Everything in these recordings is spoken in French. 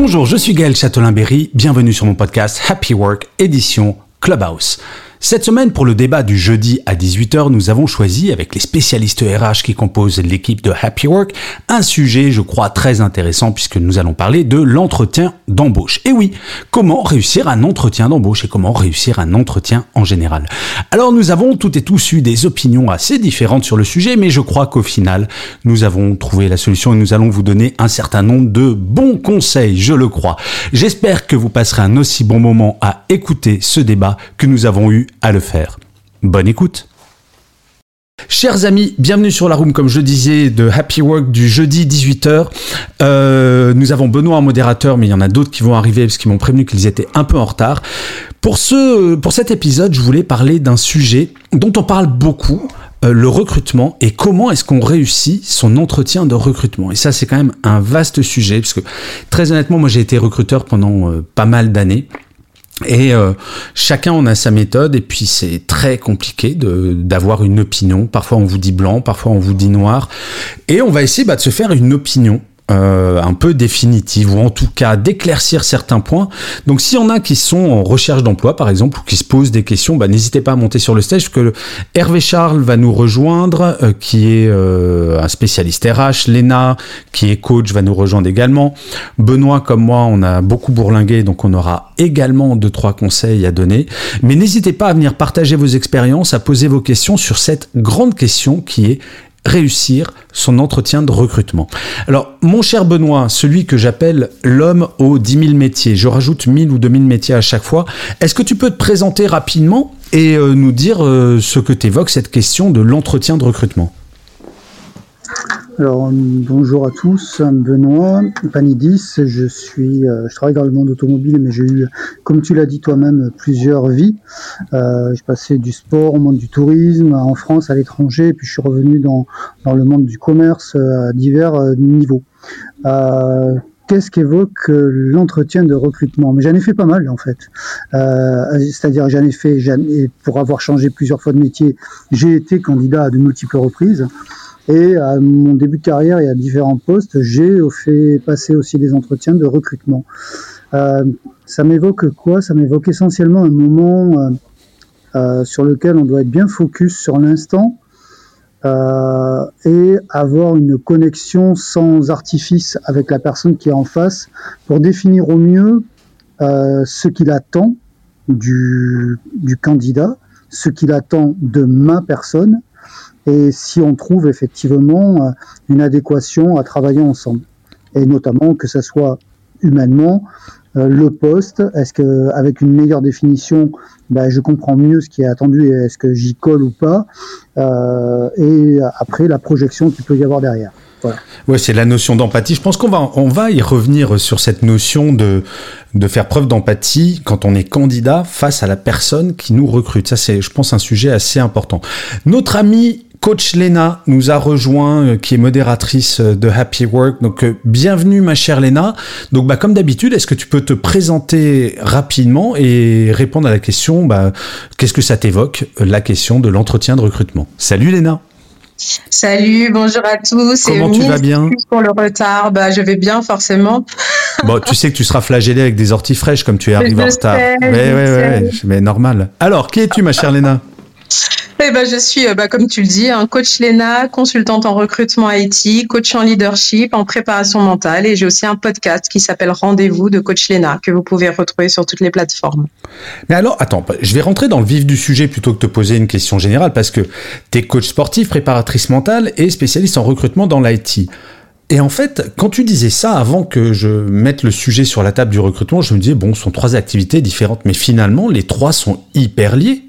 Bonjour, je suis Gaël Châtelain-Berry, bienvenue sur mon podcast Happy Work édition Clubhouse. Cette semaine, pour le débat du jeudi à 18h, nous avons choisi, avec les spécialistes RH qui composent l'équipe de Happy Work, un sujet, je crois, très intéressant puisque nous allons parler de l'entretien d'embauche. Et oui, comment réussir un entretien d'embauche et comment réussir un entretien en général. Alors, nous avons toutes et tous eu des opinions assez différentes sur le sujet, mais je crois qu'au final, nous avons trouvé la solution et nous allons vous donner un certain nombre de bons conseils, je le crois. J'espère que vous passerez un aussi bon moment à écouter ce débat que nous avons eu à le faire. Bonne écoute Chers amis, bienvenue sur la room, comme je disais, de Happy Work du jeudi 18h. Euh, nous avons Benoît en modérateur, mais il y en a d'autres qui vont arriver parce qu'ils m'ont prévenu qu'ils étaient un peu en retard. Pour, ce, pour cet épisode, je voulais parler d'un sujet dont on parle beaucoup, euh, le recrutement et comment est-ce qu'on réussit son entretien de recrutement. Et ça, c'est quand même un vaste sujet, parce que très honnêtement, moi j'ai été recruteur pendant euh, pas mal d'années. Et euh, chacun en a sa méthode et puis c'est très compliqué d'avoir une opinion. Parfois on vous dit blanc, parfois on vous dit noir. Et on va essayer bah, de se faire une opinion euh, un peu définitive ou en tout cas d'éclaircir certains points. Donc s'il y en a qui sont en recherche d'emploi par exemple ou qui se posent des questions, bah, n'hésitez pas à monter sur le stage que Hervé Charles va nous rejoindre euh, qui est euh, un spécialiste RH, Léna qui est coach va nous rejoindre également. Benoît comme moi, on a beaucoup bourlingué donc on aura également deux trois conseils à donner. Mais n'hésitez pas à venir partager vos expériences, à poser vos questions sur cette grande question qui est réussir son entretien de recrutement. Alors, mon cher Benoît, celui que j'appelle l'homme aux 10 000 métiers, je rajoute 1000 ou 2000 métiers à chaque fois, est-ce que tu peux te présenter rapidement et euh, nous dire euh, ce que t'évoque cette question de l'entretien de recrutement? Alors bonjour à tous, Benoît Panidis, je suis, euh, je travaille dans le monde automobile, mais j'ai eu, comme tu l'as dit toi-même, plusieurs vies. Euh, j'ai passé du sport au monde du tourisme, en France, à l'étranger, puis je suis revenu dans, dans le monde du commerce euh, à divers euh, niveaux. Euh, Qu'est-ce qu'évoque l'entretien de recrutement? Mais j'en ai fait pas mal en fait. C'est-à-dire j'en ai fait, pour avoir changé plusieurs fois de métier, j'ai été candidat à de multiples reprises. Et à mon début de carrière et à différents postes, j'ai fait passer aussi des entretiens de recrutement. Euh, ça m'évoque quoi? Ça m'évoque essentiellement un moment euh, euh, sur lequel on doit être bien focus sur l'instant et avoir une connexion sans artifice avec la personne qui est en face pour définir au mieux ce qu'il attend du candidat, ce qu'il attend de ma personne et si on trouve effectivement euh, une adéquation à travailler ensemble. Et notamment que ce soit humainement, euh, le poste, est-ce que avec une meilleure définition, ben, je comprends mieux ce qui est attendu et est-ce que j'y colle ou pas, euh, et après la projection qu'il peut y avoir derrière. Voilà. Ouais, c'est la notion d'empathie. Je pense qu'on va, on va y revenir sur cette notion de, de faire preuve d'empathie quand on est candidat face à la personne qui nous recrute. Ça, c'est, je pense, un sujet assez important. Notre ami Coach Lena nous a rejoint, euh, qui est modératrice euh, de Happy Work. Donc, euh, bienvenue, ma chère Lena. Donc, bah, comme d'habitude, est-ce que tu peux te présenter rapidement et répondre à la question, bah, qu'est-ce que ça t'évoque, la question de l'entretien de recrutement? Salut Lena. Salut, bonjour à tous. Comment et tu vas bien? Pour le retard. Bah, je vais bien forcément. Bon, tu sais que tu seras flagellé avec des orties fraîches comme tu es arrivé en retard. sais, Ouais, je ouais, sais. ouais, mais normal. Alors, qui es-tu, ma chère Léna Eh ben, je suis, euh, bah, comme tu le dis, un coach Lena, consultante en recrutement IT, coach en leadership, en préparation mentale, et j'ai aussi un podcast qui s'appelle Rendez-vous de coach Lena que vous pouvez retrouver sur toutes les plateformes. Mais alors, attends, je vais rentrer dans le vif du sujet plutôt que de te poser une question générale parce que tu es coach sportif, préparatrice mentale et spécialiste en recrutement dans l'IT. Et en fait, quand tu disais ça avant que je mette le sujet sur la table du recrutement, je me disais, bon, ce sont trois activités différentes, mais finalement, les trois sont hyper liés.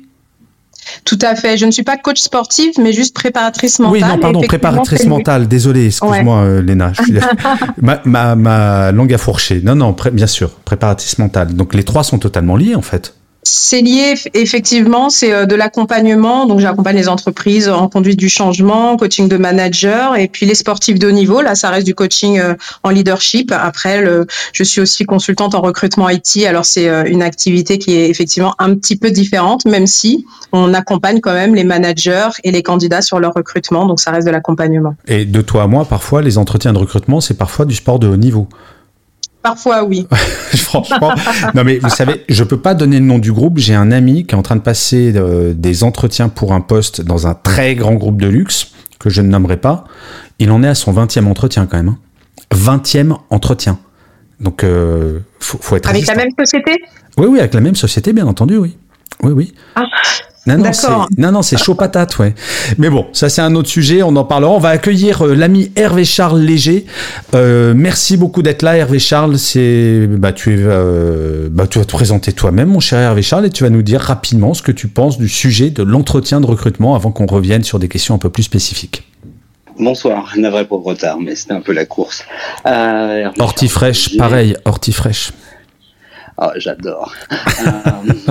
Tout à fait. Je ne suis pas coach sportive, mais juste préparatrice mentale. Oui, non, pardon, préparatrice mentale. Désolé, excuse-moi, euh, Léna. ma, ma, ma, langue a fourché. Non, non, bien sûr, préparatrice mentale. Donc les trois sont totalement liés, en fait. C'est lié effectivement, c'est euh, de l'accompagnement. Donc j'accompagne les entreprises en conduite du changement, coaching de manager et puis les sportifs de haut niveau. Là, ça reste du coaching euh, en leadership. Après, je suis aussi consultante en recrutement IT. Alors c'est euh, une activité qui est effectivement un petit peu différente, même si on accompagne quand même les managers et les candidats sur leur recrutement. Donc ça reste de l'accompagnement. Et de toi à moi, parfois, les entretiens de recrutement, c'est parfois du sport de haut niveau. Parfois, oui. Franchement, non mais vous savez, je peux pas donner le nom du groupe. J'ai un ami qui est en train de passer euh, des entretiens pour un poste dans un très grand groupe de luxe que je ne nommerai pas. Il en est à son 20e entretien quand même. 20e hein. entretien. Donc, euh, faut, être. Avec la même société? Oui, oui, avec la même société, bien entendu, oui. Oui, oui. Ah. Non, non, c'est, chaud patate, ouais. Mais bon, ça c'est un autre sujet, on en parlera. On va accueillir euh, l'ami Hervé Charles Léger. Euh, merci beaucoup d'être là, Hervé Charles. C'est, bah, tu es, euh, bah, tu vas te présenter toi-même, mon cher Hervé Charles, et tu vas nous dire rapidement ce que tu penses du sujet de l'entretien de recrutement avant qu'on revienne sur des questions un peu plus spécifiques. Bonsoir, navré pour retard, mais c'était un peu la course. Euh, fraîche, pareil, fraîche. Oh, j'adore. euh,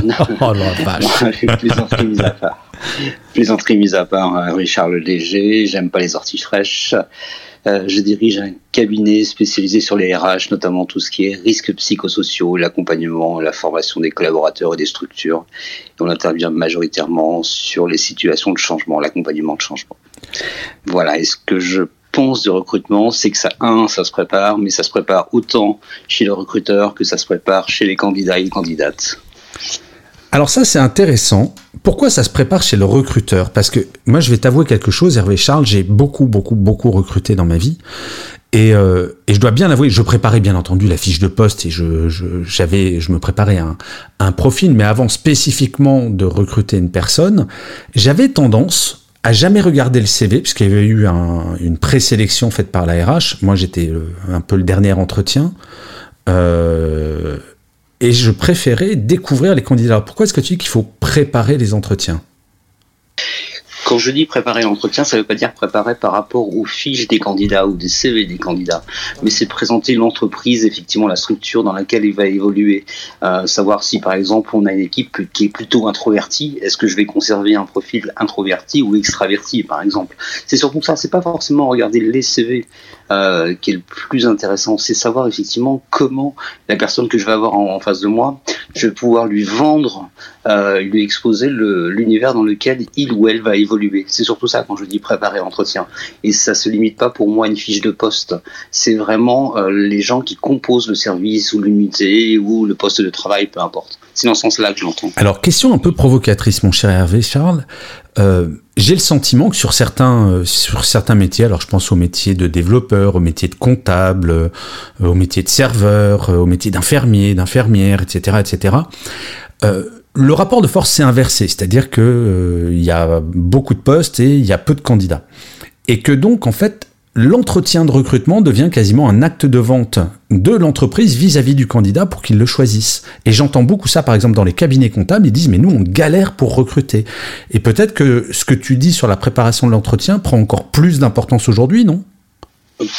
oh la vache. plaisanterie mise à part. Plaisanterie mise à part, hein, Richard Le Léger, j'aime pas les orties fraîches. Euh, je dirige un cabinet spécialisé sur les RH, notamment tout ce qui est risques psychosociaux, l'accompagnement, la formation des collaborateurs et des structures. Et on intervient majoritairement sur les situations de changement, l'accompagnement de changement. Voilà, est-ce que je de recrutement, c'est que ça, un, ça se prépare, mais ça se prépare autant chez le recruteur que ça se prépare chez les candidats et les candidates. Alors ça, c'est intéressant. Pourquoi ça se prépare chez le recruteur? Parce que moi, je vais t'avouer quelque chose, Hervé Charles, j'ai beaucoup, beaucoup, beaucoup recruté dans ma vie. Et, euh, je dois bien avouer, je préparais bien entendu la fiche de poste et je, j'avais, je me préparais un, un profil, mais avant spécifiquement de recruter une personne, j'avais tendance jamais regardé le CV, puisqu'il y avait eu une présélection faite par la RH. Moi, j'étais un peu le dernier entretien. Euh, et je préférais découvrir les candidats. Pourquoi est-ce que tu dis qu'il faut préparer les entretiens? Quand je dis préparer l'entretien, ça ne veut pas dire préparer par rapport aux fiches des candidats ou des CV des candidats, mais c'est présenter l'entreprise, effectivement la structure dans laquelle il va évoluer, euh, savoir si par exemple on a une équipe qui est plutôt introvertie, est-ce que je vais conserver un profil introverti ou extraverti par exemple? C'est surtout ça, c'est pas forcément regarder les CV euh, qui est le plus intéressant, c'est savoir effectivement comment la personne que je vais avoir en, face de moi, je vais pouvoir lui vendre, euh, lui exposer l'univers dans lequel il ou elle va évoluer. C'est surtout ça quand je dis préparer l'entretien. Et ça se limite pas pour moi à une fiche de poste. C'est vraiment euh, les gens qui composent le service ou l'unité ou le poste de travail, peu importe. C'est dans ce sens-là que je l'entends. Alors, question un peu provocatrice, mon cher Hervé Charles. Euh, j'ai le sentiment que sur certains, euh, sur certains métiers, alors je pense au métier de développeur, au métier de comptable, au métier de serveur, au métier d'infirmier, d'infirmière, etc., etc. le rapport de force s'est inversé, c'est-à-dire que il y a beaucoup de postes et il y a peu de candidats, et que donc en fait l'entretien de recrutement devient quasiment un acte de vente de l'entreprise vis-à-vis du candidat pour qu'il le choisisse. Et j'entends beaucoup ça, par exemple, dans les cabinets comptables, ils disent, mais nous, on galère pour recruter. Et peut-être que ce que tu dis sur la préparation de l'entretien prend encore plus d'importance aujourd'hui, non?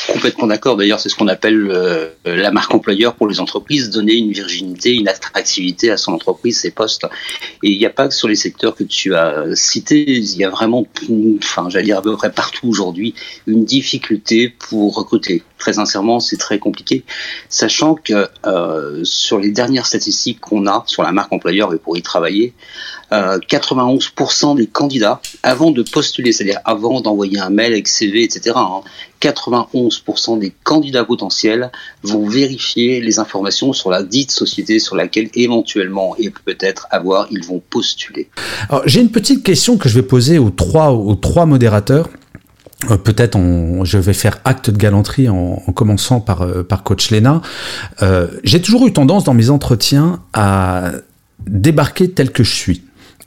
Complètement d'accord. D'ailleurs, c'est ce qu'on appelle euh, la marque employeur pour les entreprises, donner une virginité, une attractivité à son entreprise, ses postes. Et il n'y a pas que sur les secteurs que tu as cités, il y a vraiment, enfin, j'allais dire à peu près partout aujourd'hui, une difficulté pour recruter. Très sincèrement, c'est très compliqué, sachant que euh, sur les dernières statistiques qu'on a sur la marque employeur et pour y travailler, 91% euh, des candidats, avant de postuler, c'est-à-dire avant d'envoyer un mail avec CV, etc., 91% hein, des candidats potentiels vont vérifier les informations sur la dite société sur laquelle éventuellement et peut-être avoir, ils vont postuler. J'ai une petite question que je vais poser aux trois modérateurs. Euh, peut-être je vais faire acte de galanterie en, commençant par, euh, par coach Lena. j'ai toujours eu tendance dans mes entretiens à débarquer tel que je suis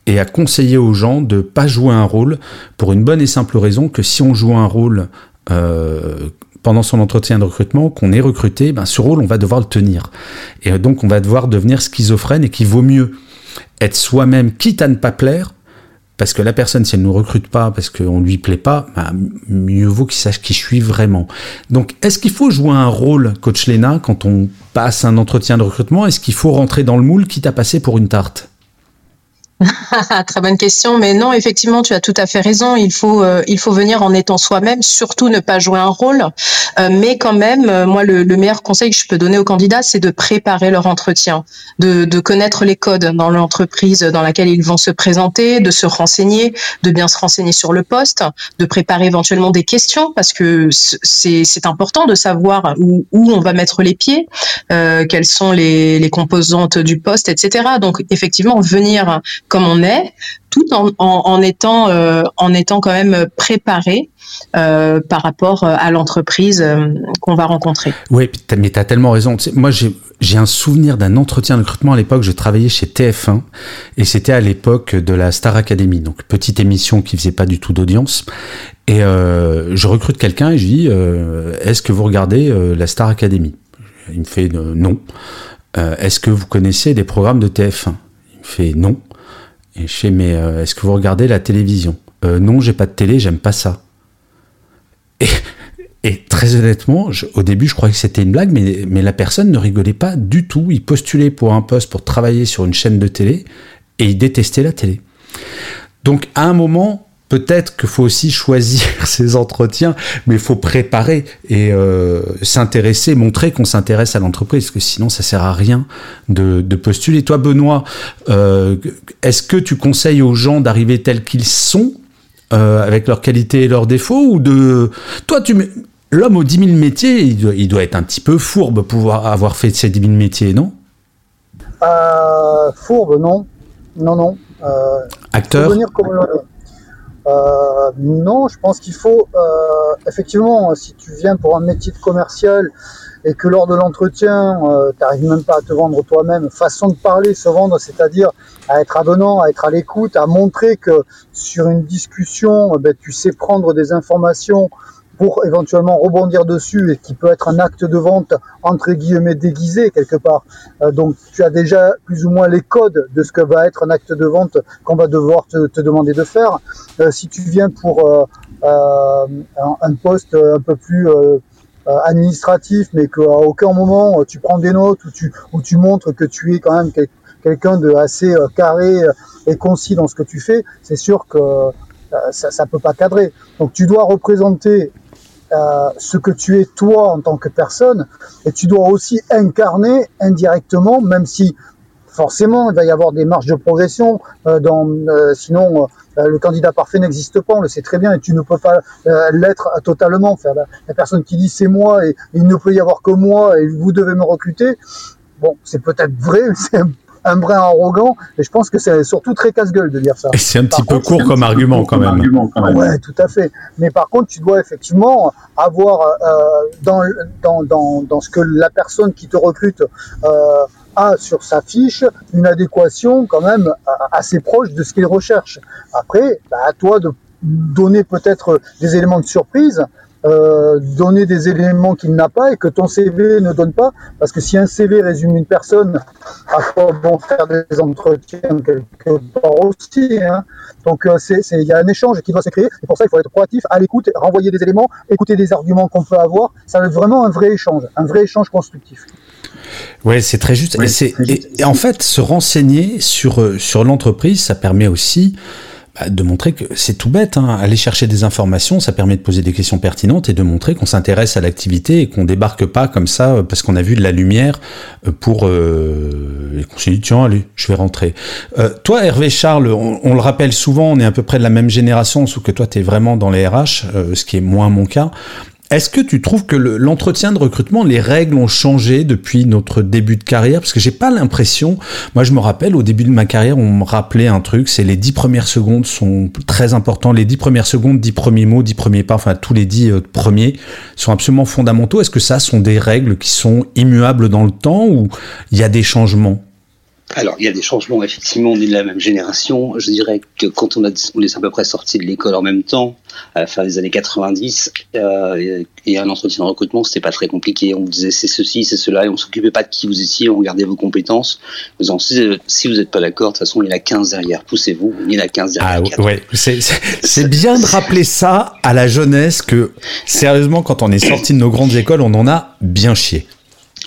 et à conseiller aux gens de pas jouer un rôle pour une bonne et simple raison que si on joue un rôle euh, pendant son entretien de recrutement, qu'on est recruté, ben ce rôle on va devoir le tenir. Et donc on va devoir devenir schizophrène et qu'il vaut mieux être soi-même quitte à ne pas plaire parce que la personne, si elle nous recrute pas, parce qu'on lui plaît pas, bah, mieux vaut qu'il sache qui je suis vraiment. Donc, est-ce qu'il faut jouer un rôle, coach Lena, quand on passe un entretien de recrutement? Est-ce qu'il faut rentrer dans le moule, quitte à passer pour une tarte? Très bonne question, mais non, effectivement, tu as tout à fait raison. Il faut, euh, il faut venir en étant soi-même, surtout ne pas jouer un rôle. Euh, mais quand même, euh, moi, le, meilleur conseil que je peux donner aux candidats, c'est de préparer leur entretien, de, de connaître les codes dans l'entreprise dans laquelle ils vont se présenter, de se renseigner, de bien se renseigner sur le poste, de préparer éventuellement des questions, parce que c'est important de savoir où, où, on va mettre les pieds, euh, quelles sont les, les composantes du poste, etc. Donc, effectivement, venir comme on est, tout en, étant euh, en étant quand même préparé euh, par rapport euh, à l'entreprise qu'on va rencontrer. Oui, mais tu as tellement raison. moi, j'ai un souvenir d'un entretien de recrutement à l'époque. Je travaillais chez TF1 et c'était à l'époque de la Star Academy, donc petite émission qui faisait pas du tout d'audience. Et je recrute quelqu'un et je dis Est-ce que vous regardez la Star Academy? Il me fait non. Est-ce que vous connaissez des programmes de TF1 Il me fait non. Et je fais, mais euh, est-ce que vous regardez la télévision? Euh, Non, j'ai pas de télé, j'aime pas ça. Et, très honnêtement, au début, je croyais que c'était une blague, mais, mais la personne ne rigolait pas du tout. Il postulait pour un poste pour travailler sur une chaîne de télé et il détestait la télé. Donc, à un moment, peut-être qu'il faut aussi choisir ses entretiens, mais il faut préparer et euh, s'intéresser, montrer qu'on s'intéresse à l'entreprise, parce que sinon ça sert à rien de, postuler. Toi, Benoît, euh, est-ce que tu conseilles aux gens d'arriver tels qu'ils sont, euh, avec leurs qualités et leurs défauts, ou de... Toi, tu... L'homme aux 10 000 métiers, il doit, être un petit peu fourbe pour avoir fait ces 10 000 métiers, non? Fourbe, non. Non, non. Acteur? Euh, non, je pense qu'il faut euh, effectivement, si tu viens pour un métier de commercial et que lors de l'entretien, euh, tu n'arrives même pas à te vendre toi-même, façon de parler, se vendre, c'est-à-dire à être abonnant, à être à l'écoute, à montrer que sur une discussion, ben, tu sais prendre des informations pour éventuellement rebondir dessus et qui peut être un acte de vente entre guillemets déguisé quelque part. Euh, donc tu as déjà plus ou moins les codes de ce que va être un acte de vente qu'on va devoir te, demander de faire. Euh, si tu viens pour euh un, poste un peu plus administratif, mais qu'à aucun moment tu prends des notes ou tu, ou tu montres que tu es quand même quelqu'un de assez carré et concis dans ce que tu fais, c'est sûr que ça ne peut pas cadrer. Donc tu dois représenter euh, ce que tu es toi en tant que personne, et tu dois aussi incarner indirectement, même si forcément il va y avoir des marges de progression, euh, dans, euh, sinon le candidat parfait n'existe pas, on le sait très bien, et tu ne peux pas l'être totalement. Faire la, personne qui dit c'est moi et il ne peut y avoir que moi et vous devez me recruter. Bon, c'est peut-être vrai, c'est un un brin arrogant, et je pense que c'est surtout très casse-gueule de dire ça. Et c'est un petit peu court comme argument quand même. Ouais, tout à fait. Mais par contre, tu dois effectivement avoir euh, dans, dans, dans, dans, ce que la personne qui te recrute euh, a sur sa fiche une adéquation quand même assez proche de ce qu'il recherche. Après, bah, à toi de donner peut-être des éléments de surprise euh, donner des éléments qu'il n'a pas et que ton CV ne donne pas. Parce que si un CV résume une personne, à quoi bon faire des entretiens quelque part aussi. Hein. Donc euh, il y a un échange qui doit se créer. Et pour ça, il faut être proactif, à l'écoute, renvoyer des éléments, écouter des arguments qu'on peut avoir. Ça va être vraiment un vrai échange, un vrai échange constructif. Ouais, c'est très juste. et, en fait, se renseigner sur, euh, sur l'entreprise, ça permet aussi bah, de montrer que c'est tout bête. Hein. Aller chercher des informations, ça permet de poser des questions pertinentes et de montrer qu'on s'intéresse à l'activité et qu'on débarque pas comme ça euh, parce qu'on a vu de la lumière euh, pour euh, et qu'on s'est dit tiens allez je vais rentrer. Euh, toi Hervé Charles, on, le rappelle souvent, on est à peu près de la même génération, sauf que toi tu es vraiment dans les RH, ce qui est moins mon cas. Est-ce que tu trouves que l'entretien de recrutement, les règles ont changé depuis notre début de carrière? Parce que j'ai pas l'impression. Moi, je me rappelle au début de ma carrière, on me rappelait un truc, c'est les dix premières secondes sont très importants. Les dix premières secondes, dix premiers mots, dix premiers pas, enfin tous les dix euh, premiers sont absolument fondamentaux. Est-ce que ça sont des règles qui sont immuables dans le temps ou il y a des changements? Alors, il y a des changements, effectivement, on est de la même génération. Je dirais que quand on, a, on est à peu près sorti de l'école en même temps, à la fin des années 90, euh, et un entretien de recrutement, c'était pas très compliqué. On vous disait c'est ceci, c'est cela, et on s'occupait pas de qui vous étiez, on regardait vos compétences. Vous si, vous n'êtes pas d'accord, de toute façon, il y en a 15 derrière. Poussez-vous, il y en a 15 derrière. Ah ouais, c'est bien de rappeler ça à la jeunesse que, sérieusement, quand on est sorti de nos grandes écoles, on en a bien chié.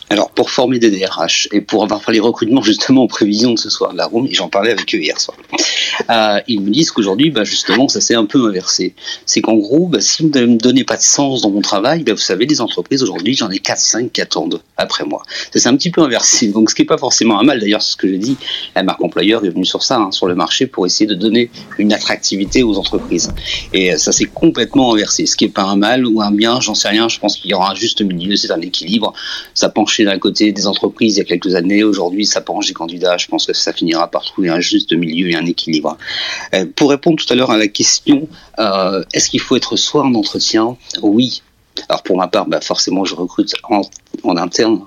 Alors, pour former des DRH et pour avoir fait les recrutements justement en prévision de ce soir de la room, et j'en parlais avec eux hier soir, euh, ils me disent qu'aujourd'hui, bah, justement, ça s'est un peu inversé. C'est qu'en gros, bah, si vous ne me donnez pas de sens dans mon travail, bah, vous savez, les entreprises aujourd'hui, j'en ai 4-5 qui attendent après moi. C'est un petit peu inversé. Donc, ce qui n'est pas forcément un mal, d'ailleurs, c'est ce que j'ai dit, la marque employeur est venue sur ça, hein, sur le marché, pour essayer de donner une attractivité aux entreprises. Et euh, ça s'est complètement inversé. Ce qui n'est pas un mal ou un bien, j'en sais rien. Je pense qu'il y aura un juste milieu, c'est un équilibre. Ça penche d'un côté des entreprises il y a quelques années. Aujourd'hui, ça penche des candidats. Je pense que ça finira par trouver un juste milieu et un équilibre. Euh, pour répondre tout à l'heure à la question, euh, est-ce qu'il faut être soi en entretien? Oui. Alors pour ma part, bah forcément, je recrute en, interne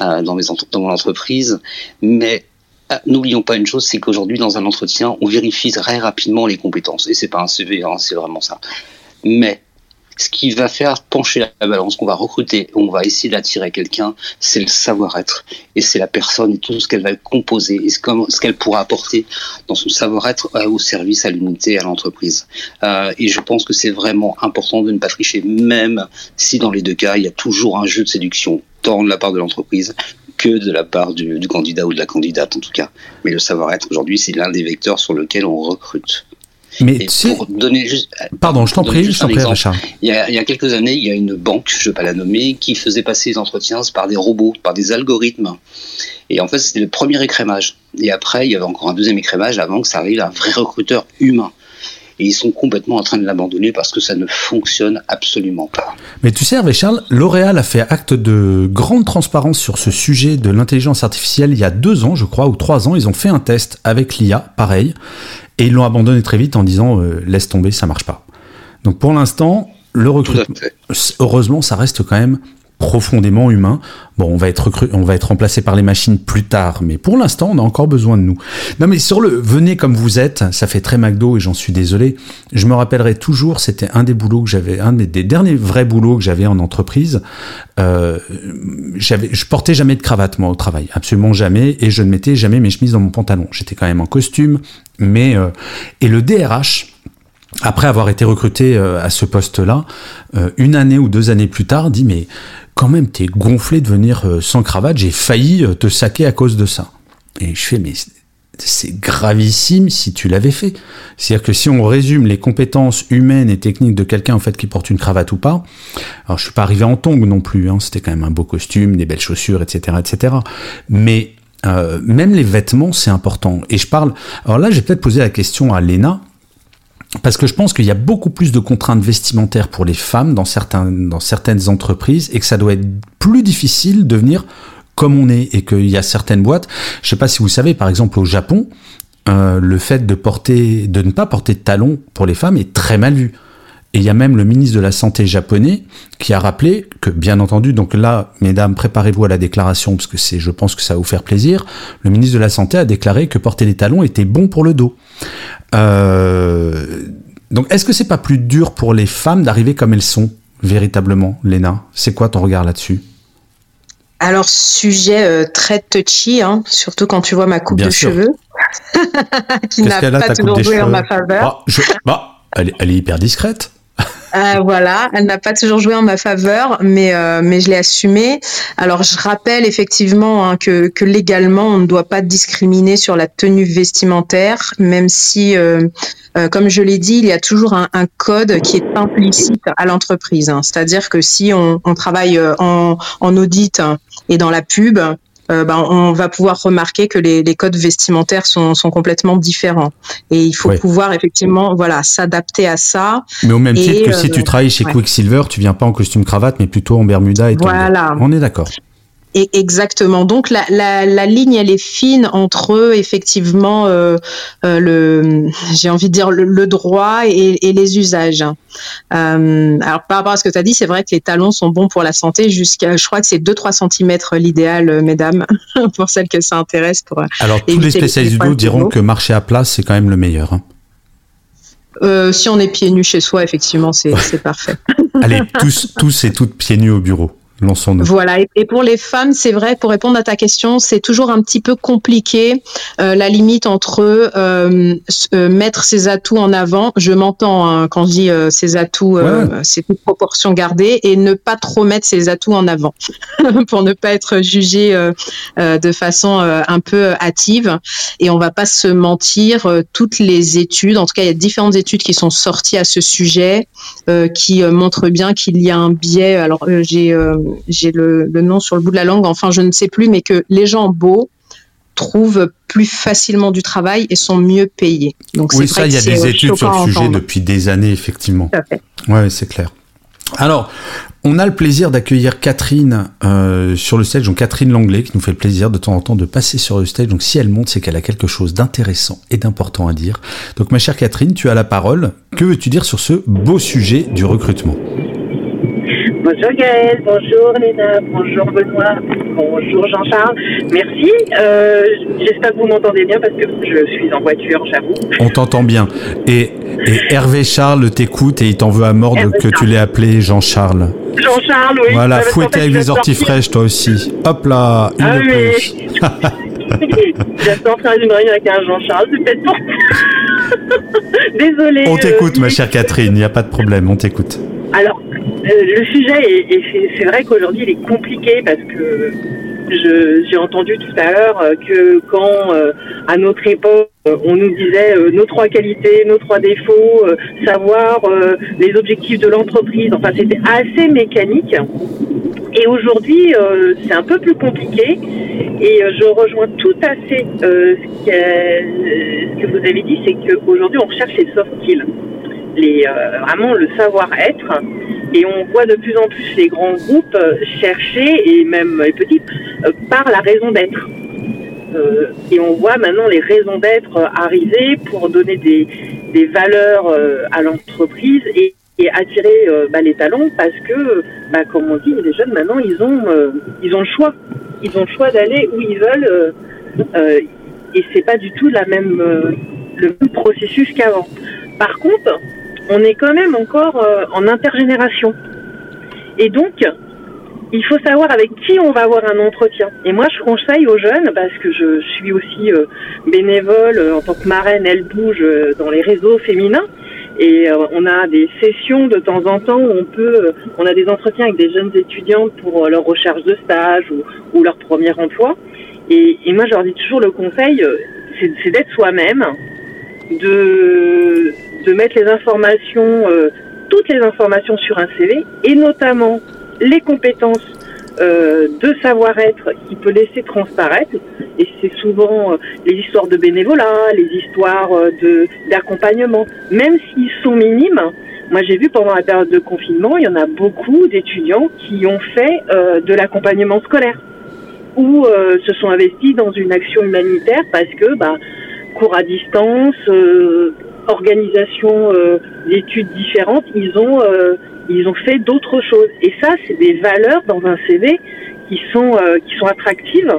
euh, dans, mes, dans mon entreprise, mais N'oublions pas une chose, c'est qu'aujourd'hui, dans un entretien, on vérifie très rapidement les compétences. Et c'est pas un CV, hein, c'est vraiment ça. Mais ce qui va faire pencher la balance, qu'on va recruter, on va essayer d'attirer quelqu'un, c'est le savoir-être. Et c'est la personne et tout ce qu'elle va composer et ce qu'elle pourra apporter dans son savoir-être euh, au service, à l'unité, à l'entreprise. Euh, et je pense que c'est vraiment important de ne pas tricher, même si dans les deux cas, il y a toujours un jeu de séduction, tant de la part de l'entreprise que de la part du, du candidat ou de la candidate en tout cas. Mais le savoir-être aujourd'hui, c'est l'un des vecteurs sur lequel on recrute. Mais pour donner juste, pardon, je t'en prie, je t'en prie, Richard. Il y, a, il y a quelques années, il y a une banque, je ne vais pas la nommer, qui faisait passer les entretiens par des robots, par des algorithmes. Et en fait, c'était le premier écrémage. Et après, il y avait encore un deuxième écrémage avant que ça arrive à un vrai recruteur humain et ils sont complètement en train de l'abandonner parce que ça ne fonctionne absolument pas. Mais tu sais, Hervé Charles, L'Oréal a fait acte de grande transparence sur ce sujet de l'intelligence artificielle il y a deux ans, je crois, ou trois ans. Ils ont fait un test avec l'IA, pareil, et ils l'ont abandonné très vite en disant euh, laisse tomber, ça marche pas. Donc pour l'instant, le recrutement, heureusement, ça reste quand même profondément humain. Bon, on va être on va être remplacé par les machines plus tard, mais pour l'instant, on a encore besoin de nous. Non, mais sur le venez comme vous êtes, ça fait très McDo et j'en suis désolé. Je me rappellerai toujours, c'était un des boulots que j'avais, un des, derniers vrais boulots que j'avais en entreprise. Euh, j'avais, je portais jamais de cravate moi au travail, absolument jamais, et je ne mettais jamais mes chemises dans mon pantalon. J'étais quand même en costume, mais euh, et le DRH après avoir été recruté euh, à ce poste-là, une année ou deux années plus tard, dit mais quand même, t'es gonflé de venir euh, sans cravate, j'ai failli euh, te saquer à cause de ça. Et je fais, mais c'est gravissime si tu l'avais fait. C'est-à-dire que si on résume les compétences humaines et techniques de quelqu'un en fait qui porte une cravate ou pas, alors je suis pas arrivé en tongue non plus, hein, c'était quand même un beau costume, des belles chaussures, etc., etc. Mais euh, même les vêtements, c'est important. Et je parle. Alors là, j'ai peut-être posé la question à Léna. Parce que je pense qu'il y a beaucoup plus de contraintes vestimentaires pour les femmes dans, certains, certaines entreprises et que ça doit être plus difficile de venir comme on est et qu'il y a certaines boîtes. Je sais pas si vous savez, par exemple au Japon, euh, le fait de porter, de ne pas porter de talons pour les femmes est très mal vu. Et il y a même le ministre de la Santé japonais qui a rappelé que, bien entendu, donc là, mesdames, préparez-vous à la déclaration, parce que c'est, je pense que ça va vous faire plaisir. Le ministre de la Santé a déclaré que porter des talons était bon pour le dos. Euh, donc, est-ce que c'est pas plus dur pour les femmes d'arriver comme elles sont, véritablement, Léna? C'est quoi ton regard là-dessus? Alors, sujet euh, très touchy, hein, surtout quand tu vois ma coupe de cheveux, qui n'a pas toujours joué en ma faveur. Bah, bah, elle, est, hyper discrète. Euh, voilà, elle n'a pas toujours joué en ma faveur, mais euh, mais je l'ai assumé. Alors je rappelle effectivement hein, que, que légalement on ne doit pas discriminer sur la tenue vestimentaire, même si, euh, comme je l'ai dit, il y a toujours un, code qui est implicite à l'entreprise. Hein. C'est-à-dire que si on, on travaille en, en audit et dans la pub, euh, ben, on va pouvoir remarquer que les, codes vestimentaires sont, complètement différents. Et il faut pouvoir effectivement voilà, s'adapter à ça. Mais au même titre que si tu euh, travailles chez Quicksilver, tu viens pas en costume cravate, mais plutôt en bermuda et Voilà. On est d'accord. Exactement. Donc la, la, la, ligne, elle est fine entre effectivement euh, euh, le, j'ai envie de dire le, droit et, et, les usages. Euh, alors par rapport à ce que tu as dit, c'est vrai que les talons sont bons pour la santé jusqu'à, je crois que c'est 2-3 cm l'idéal, mesdames, pour celles que ça intéresse. Pour alors tous les spécialistes du dos diront que marcher à plat c'est quand même le meilleur. Hein. Euh, si on est pieds nus chez soi, effectivement, c'est parfait. Allez, tous, tous et toutes pieds nus au bureau. Voilà. Et, pour les femmes, c'est vrai, pour répondre à ta question, c'est toujours un petit peu compliqué euh, la limite entre euh, euh, mettre ses atouts en avant. Je m'entends hein, quand je dis ses atouts, c'est une proportion gardée, et ne pas trop mettre ses atouts en avant pour ne pas être jugé de façon un peu hâtive. Et on va pas se mentir, toutes les études, en tout cas, il y a différentes études qui sont sorties à ce sujet qui montrent bien qu'il y a un biais. Alors j'ai j'ai le, nom sur le bout de la langue, enfin je ne sais plus, mais que les gens beaux trouvent plus facilement du travail et sont mieux payés. Donc oui, ça, il y a des études sur le sujet depuis des années, effectivement. Oui, c'est clair. Alors, on a le plaisir d'accueillir Catherine euh, sur le stage, donc Catherine Langlais, qui nous fait le plaisir de temps en temps de passer sur le stage. Donc si elle monte, c'est qu'elle a quelque chose d'intéressant et d'important à dire. Donc ma chère Catherine, tu as la parole. Que veux-tu dire sur ce beau sujet du recrutement? Bonjour Gaël, bonjour Léna, bonjour Benoît, bonjour Jean-Charles. Merci. Euh, j'espère que vous m'entendez bien parce que je suis en voiture, j'avoue. On t'entend bien. Et, Hervé Charles t'écoute et il t'en veut à mort que tu l'aies appelé Jean-Charles. Jean-Charles, oui. Voilà, fouetter avec les orties fraîches, toi aussi. Hop là, une ah, de plus. J'attends faire une réunion avec un Jean-Charles, c'est peut-être pour. Désolée. On t'écoute, euh, ma chère Catherine, il n'y a pas de problème, on t'écoute. Alors, euh, le sujet, c'est vrai qu'aujourd'hui, il est compliqué parce que j'ai entendu tout à l'heure euh, que quand, euh, à notre époque, on nous disait nos trois qualités, nos trois défauts, savoir les objectifs de l'entreprise, enfin, c'était assez mécanique. Et aujourd'hui, c'est un peu plus compliqué. Et je rejoins tout à fait ce, que, vous avez dit, c'est qu'aujourd'hui, on recherche les soft skills. Les, vraiment le savoir-être. Et on voit de plus en plus les grands groupes euh, chercher, et même les petits, euh, par la raison d'être. Euh, et on voit maintenant les raisons d'être arriver pour donner des, des valeurs à l'entreprise et, attirer bah, les talents parce que, bah, comme on dit, les jeunes maintenant, ils ont, ils ont le choix. Ils ont le choix d'aller où ils veulent et c'est pas du tout la même, le même processus qu'avant. Par contre, on est quand même encore euh, en intergénération. Et donc, il faut savoir avec qui on va avoir un entretien. Et moi, je conseille aux jeunes, parce que je suis aussi euh, bénévole euh, en tant que marraine, elle bouge dans les réseaux féminins. Et on a des sessions de temps en temps où on peut, on a des entretiens avec des jeunes étudiantes pour leur recherche de stage ou, leur premier emploi. Et, et, moi, je leur dis toujours le conseil, c'est d'être soi-même, de de mettre les informations, euh, toutes les informations sur un CV, et notamment les compétences euh, de savoir-être qui peut laisser transparaître. Et c'est souvent euh, les histoires de bénévolat, les histoires de d'accompagnement, même s'ils sont minimes. Moi, j'ai vu pendant la période de confinement, il y en a beaucoup d'étudiants qui ont fait de l'accompagnement scolaire ou se sont investis dans une action humanitaire parce que bah, cours à distance, organisation euh, d'études différentes, ils ont, euh, ils ont fait d'autres choses. Et ça, c'est des valeurs dans un CV qui sont, euh, qui sont attractives.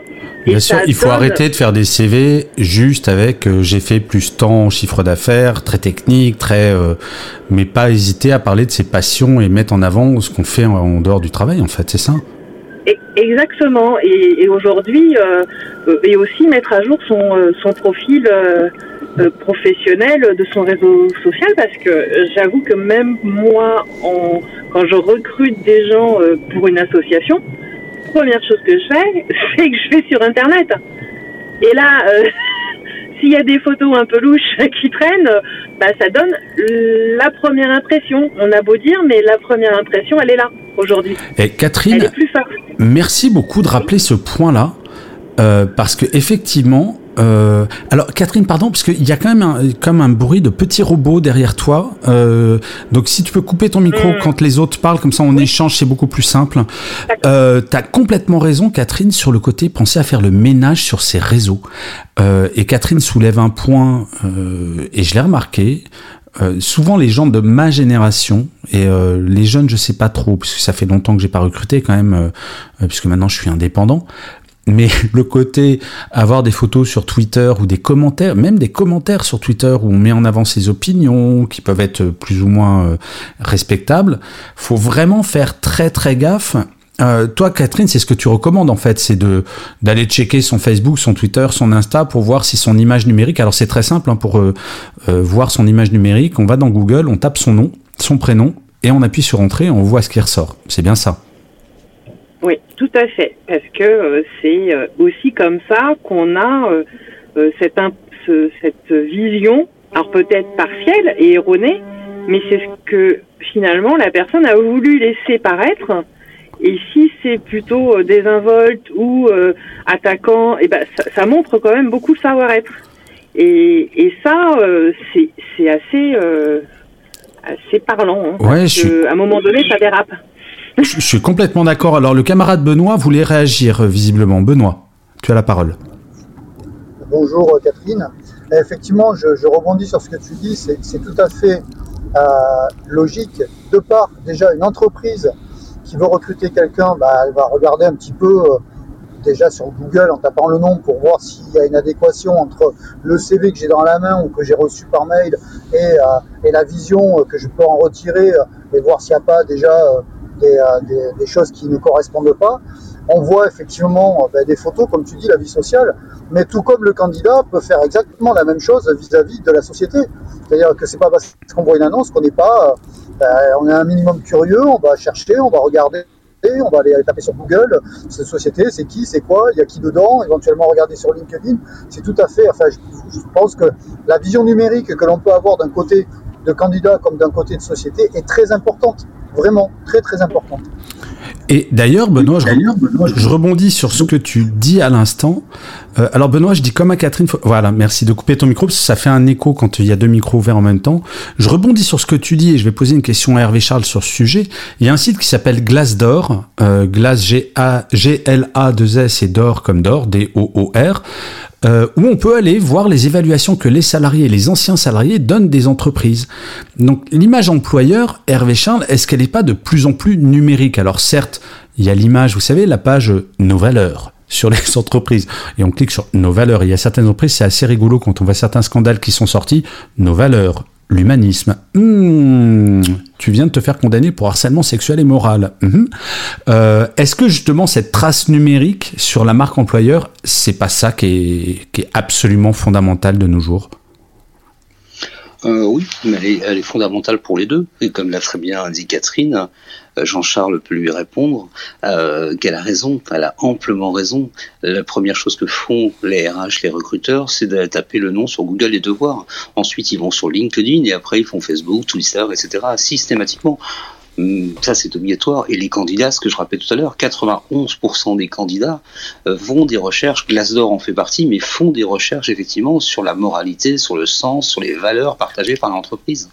Bien sûr, il faut arrêter de faire des CV juste avec j'ai fait plus tant chiffre d'affaires, très technique, très, mais pas hésiter à parler de ses passions et mettre en avant ce qu'on fait en, dehors du travail, en fait, c'est ça. Exactement. Et, et aujourd'hui, et aussi mettre à jour son, son profil euh, professionnel de son réseau social parce que j'avoue que même moi, en, quand je recrute des gens euh, pour une association, première chose que je fais, c'est que je vais sur Internet. Et là, euh, s'il y a des photos un peu louches qui traînent, bah, ça donne la première impression. On a beau dire, mais la première impression, elle est là aujourd'hui. Et Catherine, merci beaucoup de rappeler ce point-là. Parce que effectivement, Euh, alors Catherine, pardon, parce qu'il y a quand même un, comme un bruit de petits robots derrière toi. Euh, donc si tu peux couper ton micro mm. quand les autres parlent, comme ça on échange, c'est beaucoup plus simple. Euh, tu as complètement raison, Catherine, sur le côté penser à faire le ménage sur ces réseaux. Euh, et Catherine soulève un point, euh, et je l'ai remarqué. souvent les gens de ma génération et les jeunes je sais pas trop puisque ça fait longtemps que j'ai pas recruté quand même puisque maintenant je suis indépendant mais le côté avoir des photos sur Twitter ou des commentaires, même des commentaires sur Twitter où on met en avant ses opinions qui peuvent être plus ou moins euh, respectables, faut vraiment faire très très gaffe. Euh, toi, Catherine, c'est ce que tu recommandes en fait, c'est de d'aller checker son Facebook, son Twitter, son Insta pour voir si son image numérique. Alors c'est très simple hein, pour euh, voir son image numérique. On va dans Google, on tape son nom, son prénom et on appuie sur entrée, on voit ce qui ressort. C'est bien ça. Tout à fait, parce que euh, c'est euh, aussi comme ça qu'on a euh, cette, cette vision, alors peut-être partielle et erronée, mais c'est ce que finalement la personne a voulu laisser paraître. Et si c'est plutôt désinvolte ou attaquant, et eh ben ça, ça, montre quand même beaucoup de savoir-être. Et, et ça, c'est assez assez parlant. Hein, ouais, je... à un moment donné, ça dérape. Je, suis complètement d'accord. Alors, le camarade Benoît voulait réagir, euh, visiblement. Benoît, tu as la parole. Bonjour, euh, Catherine. Effectivement, je, rebondis sur ce que tu dis. C'est tout à fait euh, logique. De part, déjà, une entreprise qui veut recruter quelqu'un, bah, elle va regarder un petit peu déjà sur Google en tapant le nom pour voir s'il y a une adéquation entre le CV que j'ai dans la main ou que j'ai reçu par mail et, et, la vision que je peux en retirer et voir s'il n'y a pas déjà euh, des, choses qui ne correspondent pas. On voit effectivement euh, ben, des photos, comme tu dis, la vie sociale, mais tout comme le candidat peut faire exactement la même chose vis-à-vis de la société. C'est-à-dire que c'est pas parce qu'on voit une annonce qu'on n'est pas, euh, ben, on est un minimum curieux, on va chercher, on va regarder on va aller taper sur Google, cette société, c'est qui, c'est quoi, il y a qui dedans, éventuellement regarder sur LinkedIn. C'est tout à fait, enfin, je, pense que la vision numérique que l'on peut avoir d'un côté de candidat comme d'un côté de société est très importante vraiment très très important. Et d'ailleurs, Benoît, je, rebondis sur ce que tu dis à l'instant. Euh, alors Benoît, je dis comme à Catherine, voilà, merci de couper ton micro, parce que ça fait un écho quand il y a deux micros ouverts en même temps. Je rebondis sur ce que tu dis et je vais poser une question à Hervé Charles sur ce sujet. Il y a un site qui s'appelle Glassdoor, euh, Glass G-L-A-2-S et d'or comme d'or, D-O-O-R. Euh, où on peut aller voir les évaluations que les salariés les anciens salariés donnent des entreprises. Donc l'image employeur, Hervé Charles, est-ce qu'elle n'est pas de plus en plus numérique? Alors certes, il y a l'image, vous savez, la page Nos valeurs sur les entreprises. Et on clique sur nos valeurs. Il y a certaines entreprises, c'est assez rigolo quand on voit certains scandales qui sont sortis. Nos valeurs, l'humanisme. Hmm, tu viens de te faire condamner pour harcèlement sexuel et moral. Hmm. Euh, est-ce que justement cette trace numérique sur la marque employeur, c'est pas ça qui est, qui est absolument fondamental de nos jours? Euh, oui, mais elle est, fondamentale pour les deux. Et comme l'a très bien dit Catherine, Jean-Charles peut lui répondre euh, qu'elle a raison, elle a amplement raison. La première chose que font les RH, les recruteurs, c'est de taper le nom sur Google et de voir. Ensuite, ils vont sur LinkedIn et après, ils font Facebook, Twitter, etc. systématiquement. Hum, ça, c'est obligatoire. Et les candidats, ce que je rappelais tout à l'heure, 91% des candidats euh, vont des recherches, Glassdoor en fait partie, mais font des recherches effectivement sur la moralité, sur le sens, sur les valeurs partagées par l'entreprise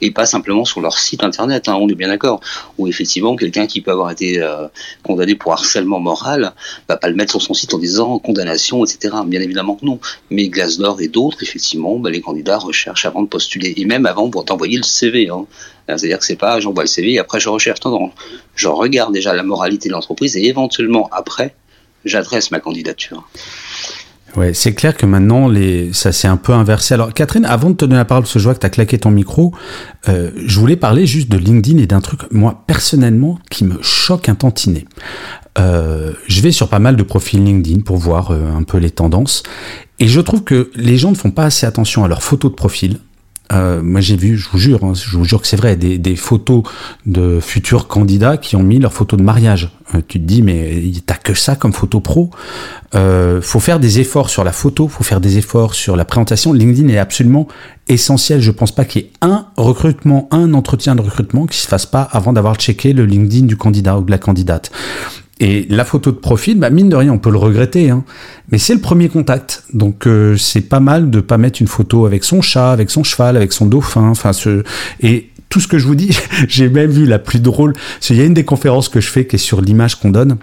et pas simplement sur leur site internet, hein, on est bien d'accord, où effectivement quelqu'un qui peut avoir été euh, condamné pour harcèlement moral va pas le mettre sur son site en disant condamnation, etc. Bien évidemment que non. Mais Glassdoor et d'autres, effectivement, bah, les candidats recherchent avant de postuler, et même avant pour t'envoyer le CV. Hein. C'est-à-dire que c'est pas j'envoie le CV et après je recherche. Non, non, je regarde déjà la moralité de l'entreprise et éventuellement après, j'adresse ma candidature. Ouais, c'est clair que maintenant, les... ça s'est un peu inversé. Alors, Catherine, avant de te donner la parle, parce que je vois que tu claqué ton micro, euh, je voulais parler juste de LinkedIn et d'un truc, moi, personnellement, qui me choque un tantinet. Euh, je vais sur pas mal de profils LinkedIn pour voir euh, un peu les tendances. Et je trouve que les gens ne font pas assez attention à leurs photos de profil. Euh, moi j'ai vu, je vous jure, hein, je vous jure que c'est vrai, des, des, photos de futurs candidats qui ont mis leurs photos de mariage. Euh, tu te dis mais t'as que ça comme photo pro. Euh, faut faire des efforts sur la photo, faut faire des efforts sur la présentation. LinkedIn est absolument essentiel. Je pense pas qu'il y ait un recrutement, un entretien de recrutement qui se fasse pas avant d'avoir checké le LinkedIn du candidat ou de la candidate. Et la photo de profil, bah, mine de rien, on peut le regretter, hein, mais c'est le premier contact. Donc euh, c'est pas mal de pas mettre une photo avec son chat, avec son cheval, avec son dauphin. Enfin, et tout ce que je vous dis, j'ai même vu la plus drôle. Il y a une des conférences que je fais qui est sur l'image qu'on donne,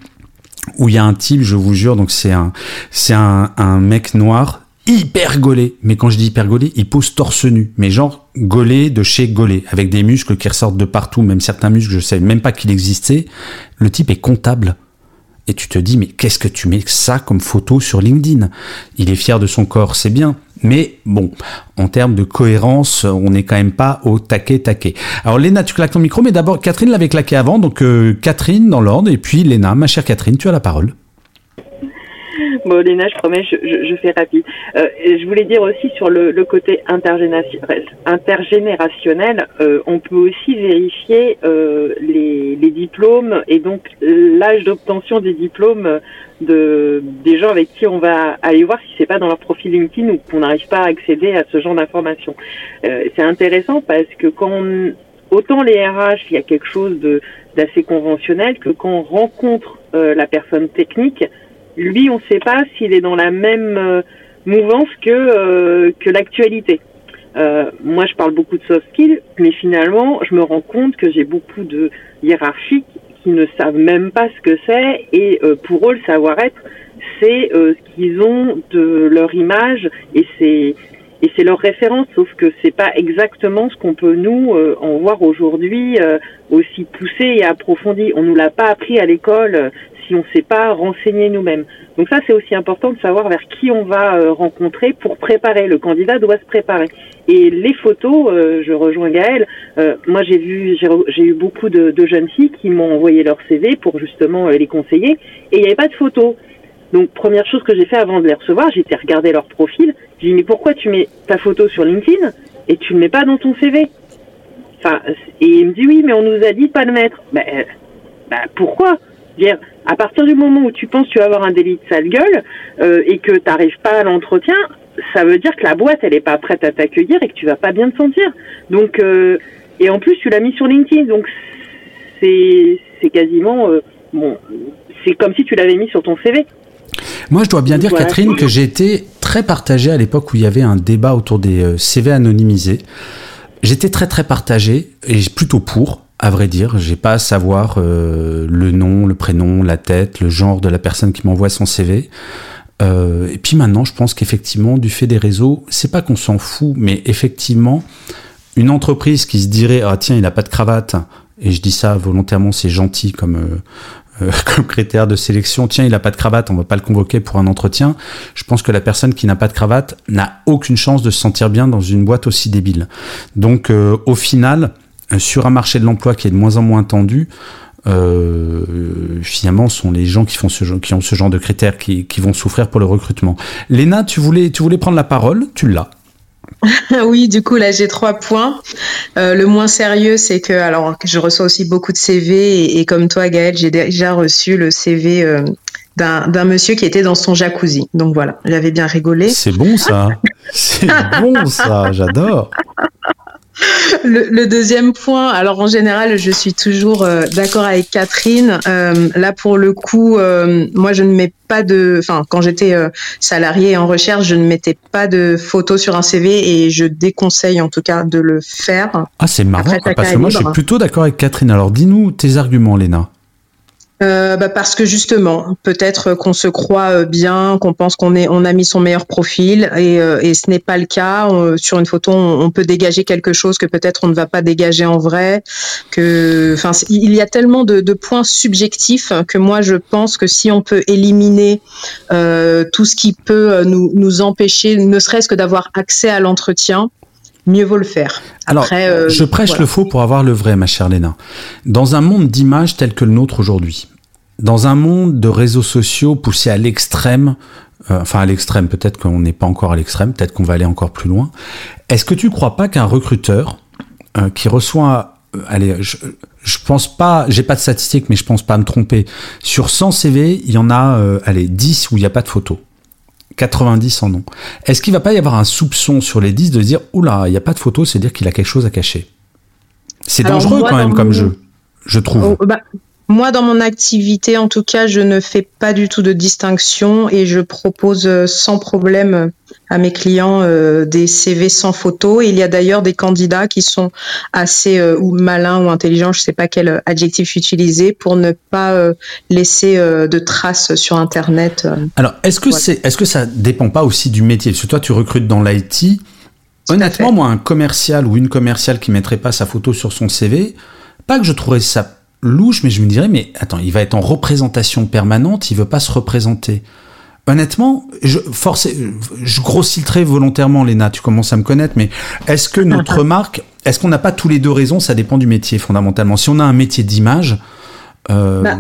où il y a un type, je vous jure, donc c'est un, c'est un, mec noir hyper gaulé. Mais quand je dis hyper gaulé, il pose torse nu. Mais genre gaulé de chez gaulé, avec des muscles qui ressortent de partout, même certains muscles, je sais même pas qu'il existait. Le type est comptable et tu te dis mais qu'est-ce que tu mets ça comme photo sur LinkedIn? Il est fier de son corps, c'est bien, mais bon, en termes de cohérence, on n'est quand même pas au taquet taquet. Alors Léna, tu claques ton micro, mais d'abord Catherine l'avait claqué avant, donc euh, Catherine dans l'ordre, et puis Léna, ma chère Catherine, tu as la parole. Bon, Léna, je promets, je, fais rapide. Euh, je voulais dire aussi sur le, côté intergénérationnel, euh, on peut aussi vérifier euh, les, diplômes et donc l'âge d'obtention des diplômes de des gens avec qui on va aller voir si c'est pas dans leur profil LinkedIn ou qu'on n'arrive pas à accéder à ce genre d'informations. c'est intéressant parce que quand on, autant les RH, il y a quelque chose de d'assez conventionnel que quand on rencontre la personne technique, lui, on ne sait pas s'il est dans la même euh, mouvance que, euh, que l'actualité. Euh, moi, je parle beaucoup de soft skills, mais finalement, je me rends compte que j'ai beaucoup de hiérarchiques qui ne savent même pas ce que c'est, et pour eux, le savoir-être, c'est ce qu'ils ont de leur image, et c'est et leur référence, sauf que c'est pas exactement ce qu'on peut nous en voir aujourd'hui aussi poussé et approfondi. On nous l'a pas appris à l'école si on ne sait pas renseigner nous-mêmes. Donc ça, c'est aussi important de savoir vers qui on va euh, rencontrer pour préparer. Le candidat doit se préparer. Et les photos, euh, je rejoins Gaël. Euh, moi, j'ai vu, j'ai eu beaucoup de, jeunes filles qui m'ont envoyé leur CV pour justement les conseiller, et il n'y avait pas de photos. Donc première chose que j'ai fait avant de les recevoir, j'ai été regarder leur profil. J'ai dit mais pourquoi tu mets ta photo sur LinkedIn et tu ne mets pas dans ton CV Enfin, et il me dit oui, mais on nous a dit pas le mettre. Ben, ben pourquoi? À partir du moment où tu penses que tu vas avoir un délit de sale gueule euh, et que tu n'arrives pas à l'entretien, ça veut dire que la boîte, elle n'est pas prête à t'accueillir et que tu vas pas bien te sentir. Donc, euh, et en plus, tu l'as mis sur LinkedIn, donc c'est quasiment euh, bon, c'est comme si tu l'avais mis sur ton CV. Moi, je dois bien dire, Catherine, que j'ai été très partagé à l'époque où il y avait un débat autour des CV anonymisés. J'étais très très partagé et plutôt pour à vrai dire, j'ai pas à savoir euh, le nom, le prénom, la tête, le genre de la personne qui m'envoie son CV. Euh, et puis maintenant, je pense qu'effectivement, du fait des réseaux, c'est pas qu'on s'en fout, mais effectivement, une entreprise qui se dirait ah tiens, il a pas de cravate, et je dis ça volontairement, c'est gentil comme euh, comme critère de sélection. Tiens, il a pas de cravate, on va pas le convoquer pour un entretien. Je pense que la personne qui n'a pas de cravate n'a aucune chance de se sentir bien dans une boîte aussi débile. Donc, au final euh, sur un marché de l'emploi qui est de moins en moins tendu, euh, finalement, sont les gens qui, font ce, qui ont ce genre de critères qui, qui vont souffrir pour le recrutement. Léna, tu voulais, tu voulais prendre la parole, tu l'as. oui, du coup, là, j'ai trois points. Euh, le moins sérieux, c'est que, alors, je reçois aussi beaucoup de CV et, comme toi, Gaël, j'ai déjà reçu le CV euh, d'un monsieur qui était dans son jacuzzi. Donc voilà, j'avais bien rigolé. C'est bon ça. c'est bon ça, j'adore. Le, deuxième point, alors en général, je suis toujours euh, d'accord avec Catherine. Euh, là, pour le coup, euh, moi, je ne mets pas de, enfin, quand j'étais salarié en recherche, je ne mettais pas de photos sur un CV et je déconseille en tout cas de le faire. Ah, c'est marrant parce que moi, je suis plutôt d'accord avec Catherine. Alors, dis-nous tes arguments, Léna. Euh, bah parce que justement, peut-être qu'on se croit euh, bien, qu'on pense qu'on est, on a mis son meilleur profil et, euh, et ce n'est pas le cas. sur une photo, on, peut dégager quelque chose que peut-être on ne va pas dégager en vrai. Que, enfin, il y a tellement de, de, points subjectifs que moi je pense que si on peut éliminer euh, tout ce qui peut nous, nous empêcher, ne serait-ce que d'avoir accès à l'entretien, mieux vaut le faire. Alors, euh, je prêche le faux pour avoir le vrai, ma chère Léna. Dans un monde d'images tel que le nôtre aujourd'hui, dans un monde de réseaux sociaux poussés à l'extrême, euh, enfin à l'extrême, peut-être qu'on n'est pas encore à l'extrême, peut-être qu'on va aller encore plus loin, est-ce que tu crois pas qu'un recruteur euh, qui reçoit allez, je, je pense pas, j'ai pas de statistiques, mais je pense pas me tromper. Sur 100 CV, il y en a, allez, 10 où il n'y a pas de photo. 90 en ont. Est-ce qu'il va pas y avoir un soupçon sur les 10 de dire oula, il n'y a pas de photo, c'est dire qu'il a quelque chose à cacher? C'est dangereux quand même comme jeu, je trouve. Oh, bah, Moi, dans mon activité, en tout cas, je ne fais pas du tout de distinction et je propose euh, sans problème à mes clients euh, des CV sans photo. il y a d'ailleurs des candidats qui sont assez euh, ou malins ou intelligents, je ne sais pas quel adjectif utiliser, pour ne pas laisser de traces sur Internet. Alors, est-ce que c'est, est-ce que ça dépend pas aussi du métier? Parce que toi, tu recrutes dans l'IT. Honnêtement, moi, un commercial ou une commerciale qui mettrait pas sa photo sur son CV, pas que je trouverais ça louche, mais je me dirais, mais attends, il va être en représentation permanente, il veut pas se représenter. Honnêtement, je, je grossis très volontairement, Léna, tu commences à me connaître, mais est-ce que notre marque, est-ce qu'on n'a pas tous les deux raisons Ça dépend du métier, fondamentalement. Si on a un métier d'image, euh, bah,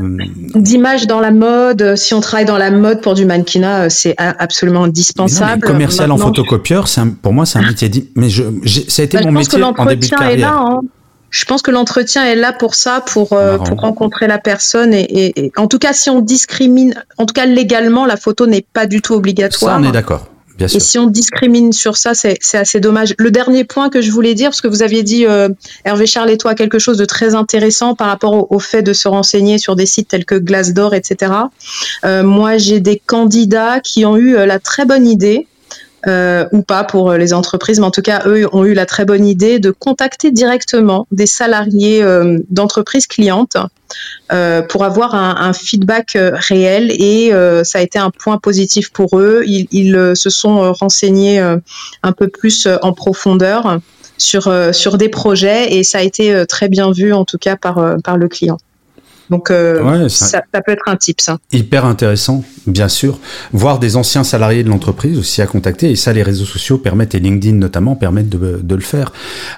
d'image dans la mode, si on travaille dans la mode pour du mannequinat, euh, c'est absolument indispensable. commercial en photocopieur, pour moi, c'est un métier. Mais je, ça a été bah, mon métier en début de carrière. Là, hein je pense que l'entretien est là pour ça, pour, euh, pour rencontrer la personne. Et, en tout cas, si on discrimine, en tout cas légalement, la photo n'est pas du tout obligatoire. Ça, on est d'accord. Bien sûr. Et si on discrimine sur ça, c'est assez dommage. Le dernier point que je voulais dire, parce que vous aviez dit, euh, Hervé Charles et toi, quelque chose de très intéressant par rapport au, fait de se renseigner sur des sites tels que Glassdoor, etc. Euh, moi, j'ai des candidats qui ont eu la très bonne idée euh, ou pas pour les entreprises, mais en tout cas, eux ont eu la très bonne idée de contacter directement des salariés euh, d'entreprises clientes euh, pour avoir un, feedback réel et ça a été un point positif pour eux. Ils, ils se sont renseignés un peu plus en profondeur sur, sur des projets et ça a été très bien vu en tout cas par, par le client. Donc euh, ça, peut être un tip, ça. Hyper intéressant, bien sûr. Voir des anciens salariés de l'entreprise aussi à contacter, et ça les réseaux sociaux permettent, et LinkedIn notamment, permettent de, le faire.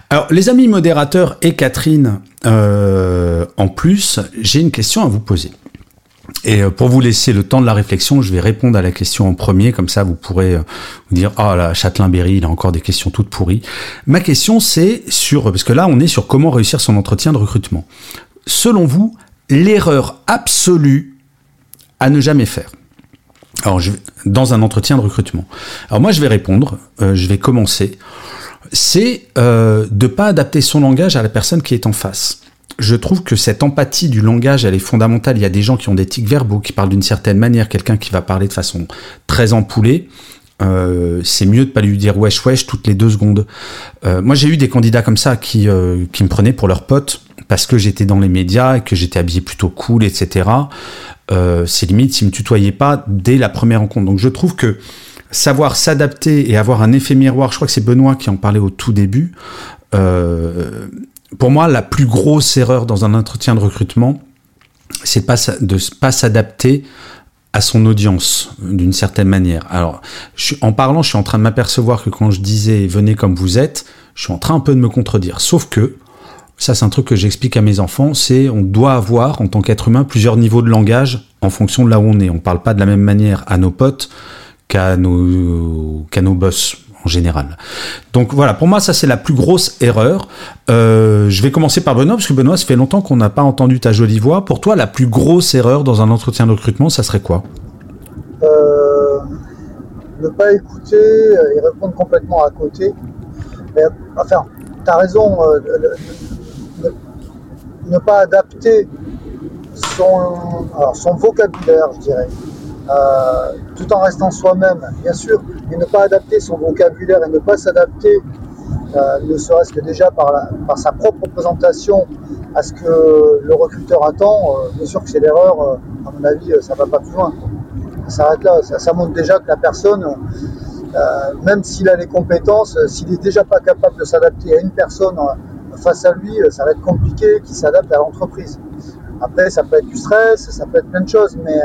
Alors les amis modérateurs et Catherine, euh, en plus, j'ai une question à vous poser. Et euh, pour vous laisser le temps de la réflexion, je vais répondre à la question en premier, comme ça vous pourrez vous dire ah là Châtelain-Berry, il a encore des questions toutes pourries. Ma question c'est sur parce que là on est sur comment réussir son entretien de recrutement. Selon vous, l'erreur absolue à ne jamais faire. Alors, dans un entretien de recrutement. Alors moi, je vais répondre, euh, je vais commencer. C'est euh, de pas adapter son langage à la personne qui est en face. Je trouve que cette empathie du langage, elle est fondamentale. Il y a des gens qui ont des tics verbaux, qui parlent d'une certaine manière. Quelqu'un qui va parler de façon très empoulée, euh, c'est mieux de pas lui dire wesh wesh toutes les deux secondes. Euh, moi, j'ai eu des candidats comme ça qui, euh, qui me prenaient pour leur pote parce que j'étais dans les médias et que j'étais habillé plutôt cool, etc. C'est limite s'ils me tutoyaient pas dès la première rencontre. Donc je trouve que savoir s'adapter et avoir un effet miroir, je crois que c'est Benoît qui en parlait au tout début, pour moi, la plus grosse erreur dans un entretien de recrutement, c'est pas de pas s'adapter à son audience d'une certaine manière. Alors, en parlant, je suis en train de m'apercevoir que quand je disais venez comme vous êtes, je suis en train un peu de me contredire. Sauf que ça, c'est un truc que j'explique à mes enfants, c'est on doit avoir, en tant qu'être humain, plusieurs niveaux de langage en fonction de là où on est. On parle pas de la même manière à nos potes qu'à nos, qu'à nos boss en général. Donc voilà, pour moi, ça c'est la plus grosse erreur. Euh, je vais commencer par Benoît, parce que Benoît, ça fait longtemps qu'on n'a pas entendu ta jolie voix. Pour toi, la plus grosse erreur dans un entretien de recrutement, ça serait quoi? Euh, Ne pas écouter et répondre complètement à côté. enfin, tu as raison, euh, ne pas adapter son, son vocabulaire, je dirais, euh, tout en restant soi-même, bien sûr, mais ne pas adapter son vocabulaire et ne pas s'adapter, euh, ne serait-ce que déjà par, sa propre présentation à ce que le recruteur attend, euh, bien sûr que c'est l'erreur, à mon avis, ça ne va pas plus loin. Ça là, ça, ça, montre déjà que la personne, même s'il a les compétences, s'il n'est déjà pas capable de s'adapter à une personne face à lui, ça va être compliqué qu'il s'adapte à l'entreprise. Après, ça peut être du stress, ça peut être plein de choses, mais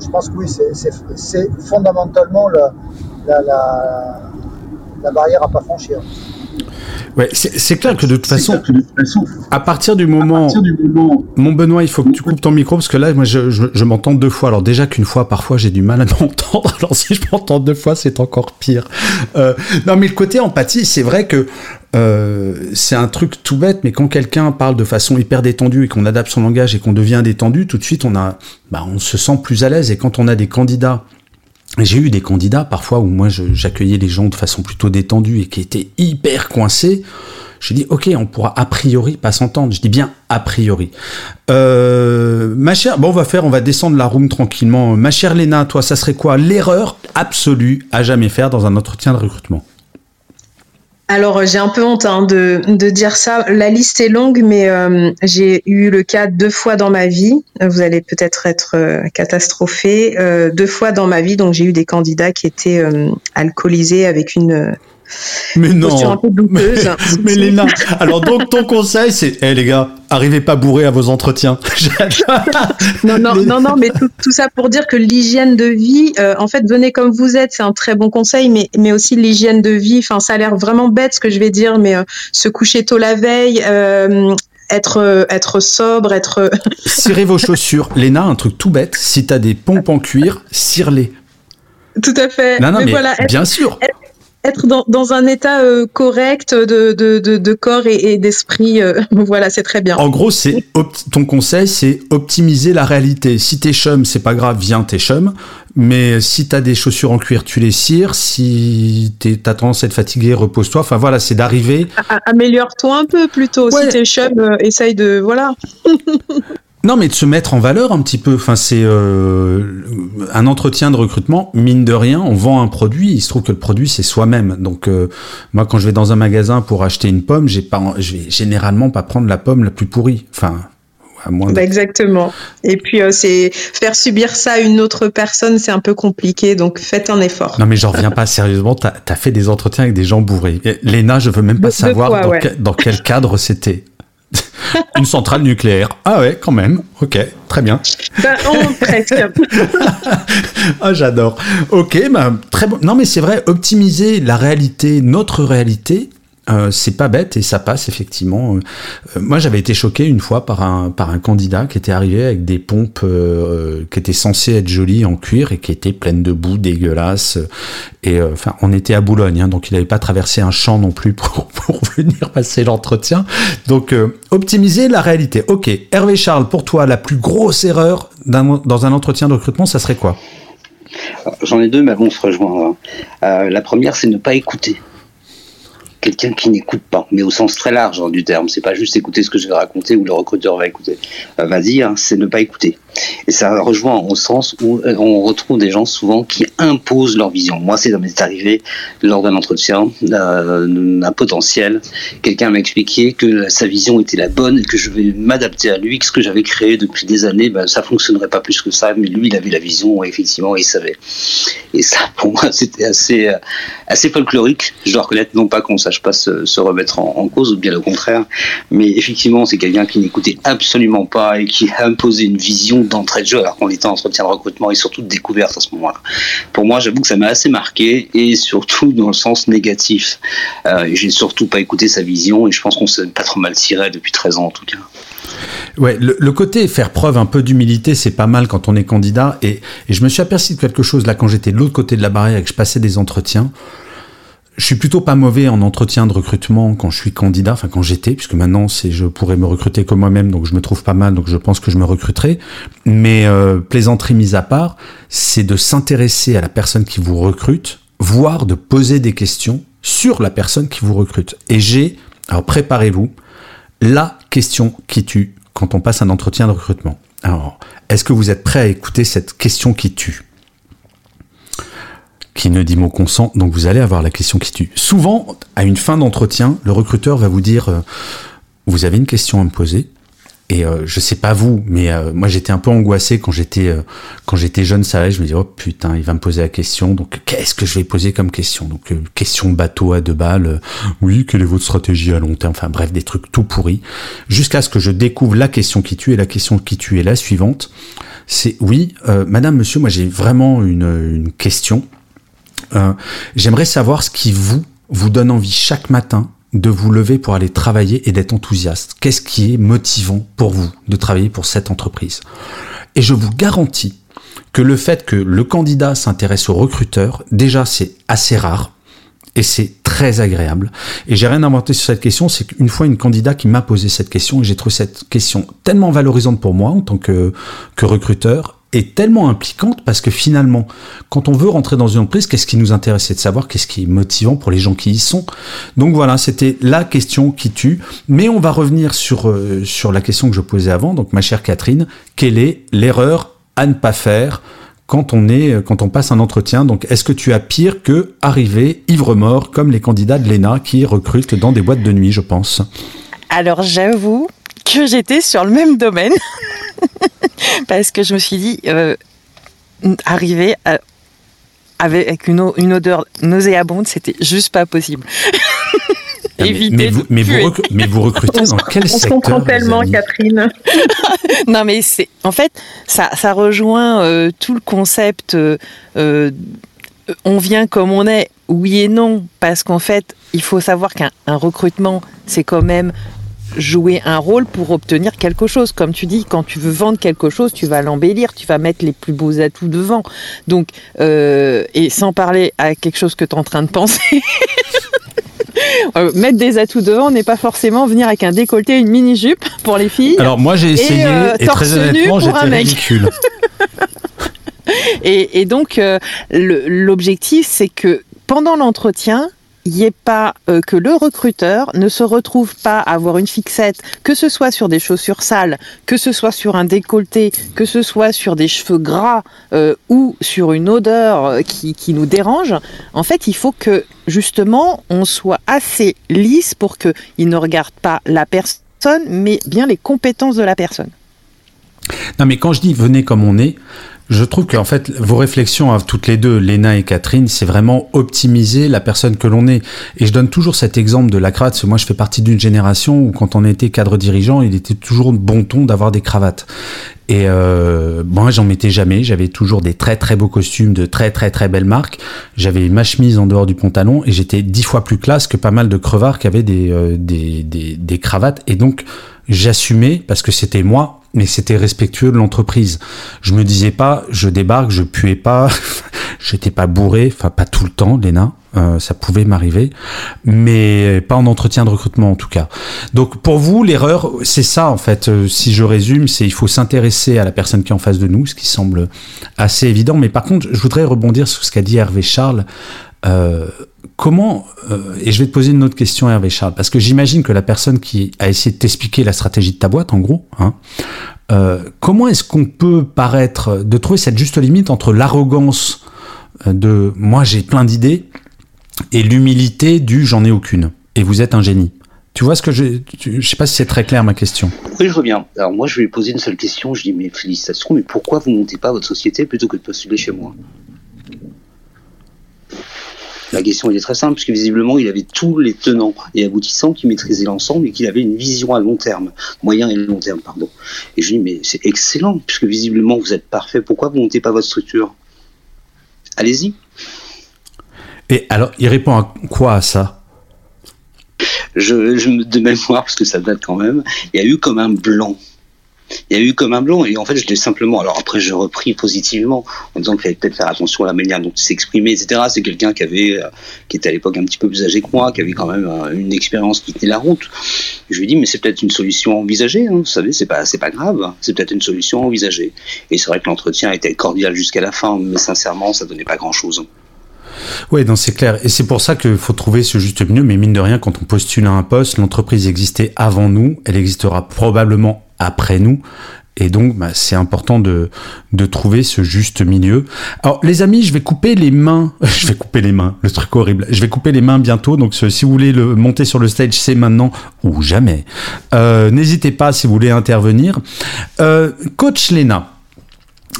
je pense que oui, c'est fondamentalement la, la, la, barrière à pas franchir. Ouais, c'est clair que de toute façon, à partir du moment, mon Benoît, il faut que tu coupes ton micro parce que là, moi, je, je, m'entends deux fois. Alors déjà qu'une fois, parfois, j'ai du mal à m'entendre. Alors si je m'entends deux fois, c'est encore pire. Euh, non, mais le côté empathie, c'est vrai que euh, c'est un truc tout bête, mais quand quelqu'un parle de façon hyper détendue et qu'on adapte son langage et qu'on devient détendu, tout de suite, on a, bah, on se sent plus à l'aise. Et quand on a des candidats j'ai eu des candidats parfois où moi j'accueillais les gens de façon plutôt détendue et qui étaient hyper coincés. Je dis ok, on pourra a priori pas s'entendre. Je dis bien a priori. Euh, ma chère, bon on va faire, on va descendre la room tranquillement. Ma chère Léna, toi, ça serait quoi l'erreur absolue à jamais faire dans un entretien de recrutement? Alors j'ai un peu honte hein, de, dire ça. La liste est longue, mais euh, j'ai eu le cas deux fois dans ma vie. Vous allez peut-être être, euh, catastrophé. deux fois dans ma vie, donc j'ai eu des candidats qui étaient alcoolisés avec une mais non. mais, Léna, alors donc ton conseil, c'est, hé eh, les gars, arrivez pas bourré à vos entretiens. non, non, non, non, mais tout, ça pour dire que l'hygiène de vie, euh, en fait, venez comme vous êtes, c'est un très bon conseil, mais, mais aussi l'hygiène de vie. Enfin, ça a l'air vraiment bête ce que je vais dire, mais euh, se coucher tôt la veille. Euh, être, être sobre, être. Cirez vos chaussures. Léna, un truc tout bête, si t'as des pompes en cuir, cire-les. Tout à fait. Non, non, mais, voilà, bien sûr être dans, dans, un état euh, correct de, de, de, de, corps et, d'esprit, euh, voilà, c'est très bien. En gros, c'est ton conseil, c'est optimiser la réalité. Si t'es chum, c'est pas grave, viens t'es chum. Mais si t'as des chaussures en cuir, tu les cires. Si t'as tendance à être fatigué, repose-toi. Enfin voilà, c'est d'arriver. Améliore-toi un peu plutôt. Si t'es chum, euh, essaye de voilà. Non, mais de se mettre en valeur un petit peu. Enfin, c'est euh, un entretien de recrutement. Mine de rien, on vend un produit. Il se trouve que le produit c'est soi-même. Donc, euh, moi, quand je vais dans un magasin pour acheter une pomme, j'ai pas, je vais généralement pas prendre la pomme la plus pourrie. Enfin, à moins. Bah, exactement. Et puis, euh, c'est faire subir ça à une autre personne, c'est un peu compliqué. Donc, faites un effort. Non, mais j'en reviens pas sérieusement. T'as as fait des entretiens avec des gens bourrés. Léna, je veux même pas savoir dans quel cadre c'était. Une centrale nucléaire. Ah ouais, quand même. Ok, très bien. Ben, presque. ah, j'adore. Ok, bah, très bon. Non, mais c'est vrai, optimiser la réalité, notre réalité, euh, c'est pas bête et ça passe effectivement. Euh, euh, moi, j'avais été choqué une fois par un candidat qui était arrivé avec des pompes qui étaient censées être jolies en cuir et qui étaient pleines de boue, dégueulasses. Et enfin, on était à Boulogne, hein, donc il n'avait pas traversé un champ non plus pour, venir passer l'entretien. Donc, optimiser la réalité. Ok, Hervé Charles, pour toi, la plus grosse erreur dans un entretien de recrutement, ça serait quoi? J'en ai deux, mais bon, se rejoindre. la première, c'est ne pas écouter quelqu'un qui n'écoute pas, mais au sens très large hein, du terme. C'est pas juste écouter ce que je vais raconter ou le recruteur va écouter, euh, va dire, c'est ne pas écouter. Et ça rejoint au sens où euh, on retrouve des gens souvent qui imposent leur vision. Moi, c'est arrivé lors d'un entretien euh, un potentiel. Quelqu'un m'a expliqué que sa vision était la bonne et que je vais m'adapter à lui, que ce que j'avais créé depuis des années, ben, ça fonctionnerait pas plus que ça. Mais lui, il avait la vision, effectivement, il savait. Et ça, pour moi, c'était assez, euh, assez folklorique. Je dois reconnaître, non pas qu'on sache pas se, remettre en, cause, ou bien au contraire, mais effectivement, c'est quelqu'un qui n'écoutait absolument pas et qui a une vision d'entrée de jeu, alors qu'on était en entretien de recrutement et surtout de découverte à ce moment-là. Pour moi, j'avoue que ça m'a assez marqué et surtout dans le sens négatif. Euh, J'ai surtout pas écouté sa vision et je pense qu'on s'est pas trop mal tiré depuis 13 ans en tout cas. Ouais, le, côté faire preuve un peu d'humilité, c'est pas mal quand on est candidat. Et, et, je me suis aperçu de quelque chose là quand j'étais de l'autre côté de la barrière et que je passais des entretiens je suis plutôt pas mauvais en entretien de recrutement quand je suis candidat, enfin quand j'étais, puisque maintenant c'est je pourrais me recruter comme moi-même, donc je me trouve pas mal, donc je pense que je me recruterai. Mais euh, plaisanterie mise à part, c'est de s'intéresser à la personne qui vous recrute, voire de poser des questions sur la personne qui vous recrute. Et j'ai, alors préparez-vous, la question qui tue quand on passe un entretien de recrutement. Alors, est-ce que vous êtes prêt à écouter cette question qui tue? Qui ne dit mot consent, donc vous allez avoir la question qui tue. Souvent, à une fin d'entretien, le recruteur va vous dire euh, Vous avez une question à me poser et euh, je sais pas vous, mais euh, moi j'étais un peu angoissé quand j'étais quand j'étais jeune je me dis oh putain il va me poser la question donc qu'est-ce que je vais poser comme question? Donc question bateau à deux balles oui quelle est votre stratégie à long terme? Enfin bref des trucs tout pourris jusqu'à ce que je découvre la question qui tue et la question qui tue est la suivante. C'est oui madame monsieur moi j'ai vraiment une question euh, j'aimerais savoir ce qui vous donne envie chaque matin de vous lever pour aller travailler et d'être enthousiaste. Qu'est-ce qui est motivant pour vous de travailler pour cette entreprise? Et je vous garantis que le fait que le candidat s'intéresse au recruteur, déjà c'est assez rare et c'est très agréable. Et j'ai rien inventé sur cette question, c'est qu'une fois une candidat qui m'a posé cette question et j'ai trouvé cette question tellement valorisante pour moi en tant que recruteur est tellement impliquante parce que finalement, quand on veut rentrer dans une entreprise, qu'est-ce qui nous intéresse de savoir qu'est-ce qui est motivant pour les gens qui y sont? Donc voilà, c'était la question qui tue. Mais on va revenir sur, euh, sur la question que je posais avant. Donc ma chère Catherine, quelle est l'erreur à ne pas faire quand on est quand on passe un entretien? Donc, est-ce que tu as pire que arriver ivre mort comme les candidats de l'ENA qui recrutent dans des boîtes de nuit, je pense? Alors, j'avoue que j'étais sur le même domaine parce que je me suis dit euh, arriver avec une, une odeur nauséabonde, c'était juste pas possible. mais, vous, mais, vous recrutez dans quel secteur On se comprend tellement, Catherine. non, mais c'est en fait, ça, ça rejoint euh, tout le concept. Euh, euh, on vient comme on est, oui et non, parce qu'en fait, il faut savoir qu'un recrutement, c'est quand même jouer un rôle pour obtenir quelque chose. Comme tu dis, quand tu veux vendre quelque chose, tu vas l'embellir, tu vas mettre les plus beaux atouts devant. Donc, et sans parler à quelque chose que tu es en train de penser, Euh, mettre des atouts devant n'est pas forcément venir avec un décolleté, une mini jupe pour les filles. Alors moi j'ai essayé et, euh, très honnêtement j'étais ridicule. et, et, donc euh, l'objectif c'est que pendant l'entretien, n'y ait pas euh, que le recruteur ne se retrouve pas à avoir une fixette, que ce soit sur des chaussures sales, que ce soit sur un décolleté, que ce soit sur des cheveux gras euh, ou sur une odeur euh, qui, qui, nous dérange. En fait, il faut que justement on soit assez lisse pour qu'il ne regarde pas la personne, mais bien les compétences de la personne. Non, mais quand je dis venez comme on est, je trouve qu'en fait, vos réflexions à toutes les deux, Léna et Catherine, c'est vraiment optimiser la personne que l'on est. Et je donne toujours cet exemple de la cravate, parce que moi je fais partie d'une génération où quand on était cadre dirigeant, il était toujours bon ton d'avoir des cravates. Et euh, moi, j'en mettais jamais. J'avais toujours des très très beaux costumes de très très très belles marques. J'avais ma chemise en dehors du pantalon et j'étais dix fois plus classe que pas mal de crevards qui avaient des, euh, des, des, des cravates. Et donc, j'assumais parce que c'était moi mais c'était respectueux de l'entreprise. Je me disais pas, je débarque, je puais pas, j'étais pas bourré, enfin pas tout le temps, Léna, euh, ça pouvait m'arriver, mais pas en entretien de recrutement en tout cas. Donc pour vous, l'erreur, c'est ça en fait. Euh, si je résume, c'est il faut s'intéresser à la personne qui est en face de nous, ce qui semble assez évident. Mais par contre, je voudrais rebondir sur ce qu'a dit Hervé Charles. Euh, comment, euh, et je vais te poser une autre question Hervé Charles, parce que j'imagine que la personne qui a essayé de t'expliquer la stratégie de ta boîte, en gros, hein, euh, comment est-ce qu'on peut paraître, de trouver cette juste limite entre l'arrogance de moi j'ai plein d'idées et l'humilité du j'en ai aucune, et vous êtes un génie tu vois ce que je. Je sais pas si c'est très clair ma question. Oui, je reviens. Alors moi, je vais lui poser une seule question. Je dis, mais félicitations, mais pourquoi vous montez pas votre société plutôt que de postuler chez moi? La question était très simple, puisque visiblement, il avait tous les tenants et aboutissants qui maîtrisaient l'ensemble et qu'il avait une vision à long terme, moyen et long terme, pardon. Et je lui dis, mais c'est excellent, puisque visiblement, vous êtes parfait. Pourquoi vous montez pas votre structure? Allez-y. Et alors, il répond à quoi à ça? Je, je, de mémoire, parce que ça date quand même, il y a eu comme un blanc il y a eu comme un blanc et en fait je l'ai simplement alors après j'ai repris positivement en disant qu'il fallait peut-être faire attention à la manière dont il s'exprimait etc c'est quelqu'un qui avait euh, qui était à l'époque un petit peu plus âgé que moi qui avait quand même euh, une expérience qui tenait la route je lui ai dit mais c'est peut-être une solution envisagée hein, vous savez c'est pas c'est pas grave c'est peut-être une solution envisagée et c'est vrai que l'entretien était cordial jusqu'à la fin mais sincèrement ça donnait pas grand chose oui, c'est clair. Et c'est pour ça qu'il faut trouver ce juste milieu. Mais mine de rien, quand on postule à un poste, l'entreprise existait avant nous. Elle existera probablement après nous. Et donc, bah, c'est important de, trouver ce juste milieu. Alors, les amis, je vais couper les mains. je vais couper les mains, le truc horrible. Je vais couper les mains bientôt. Donc, si vous voulez le monter sur le stage, c'est maintenant ou jamais. Euh, n'hésitez pas si vous voulez intervenir. Euh, Coach Lena.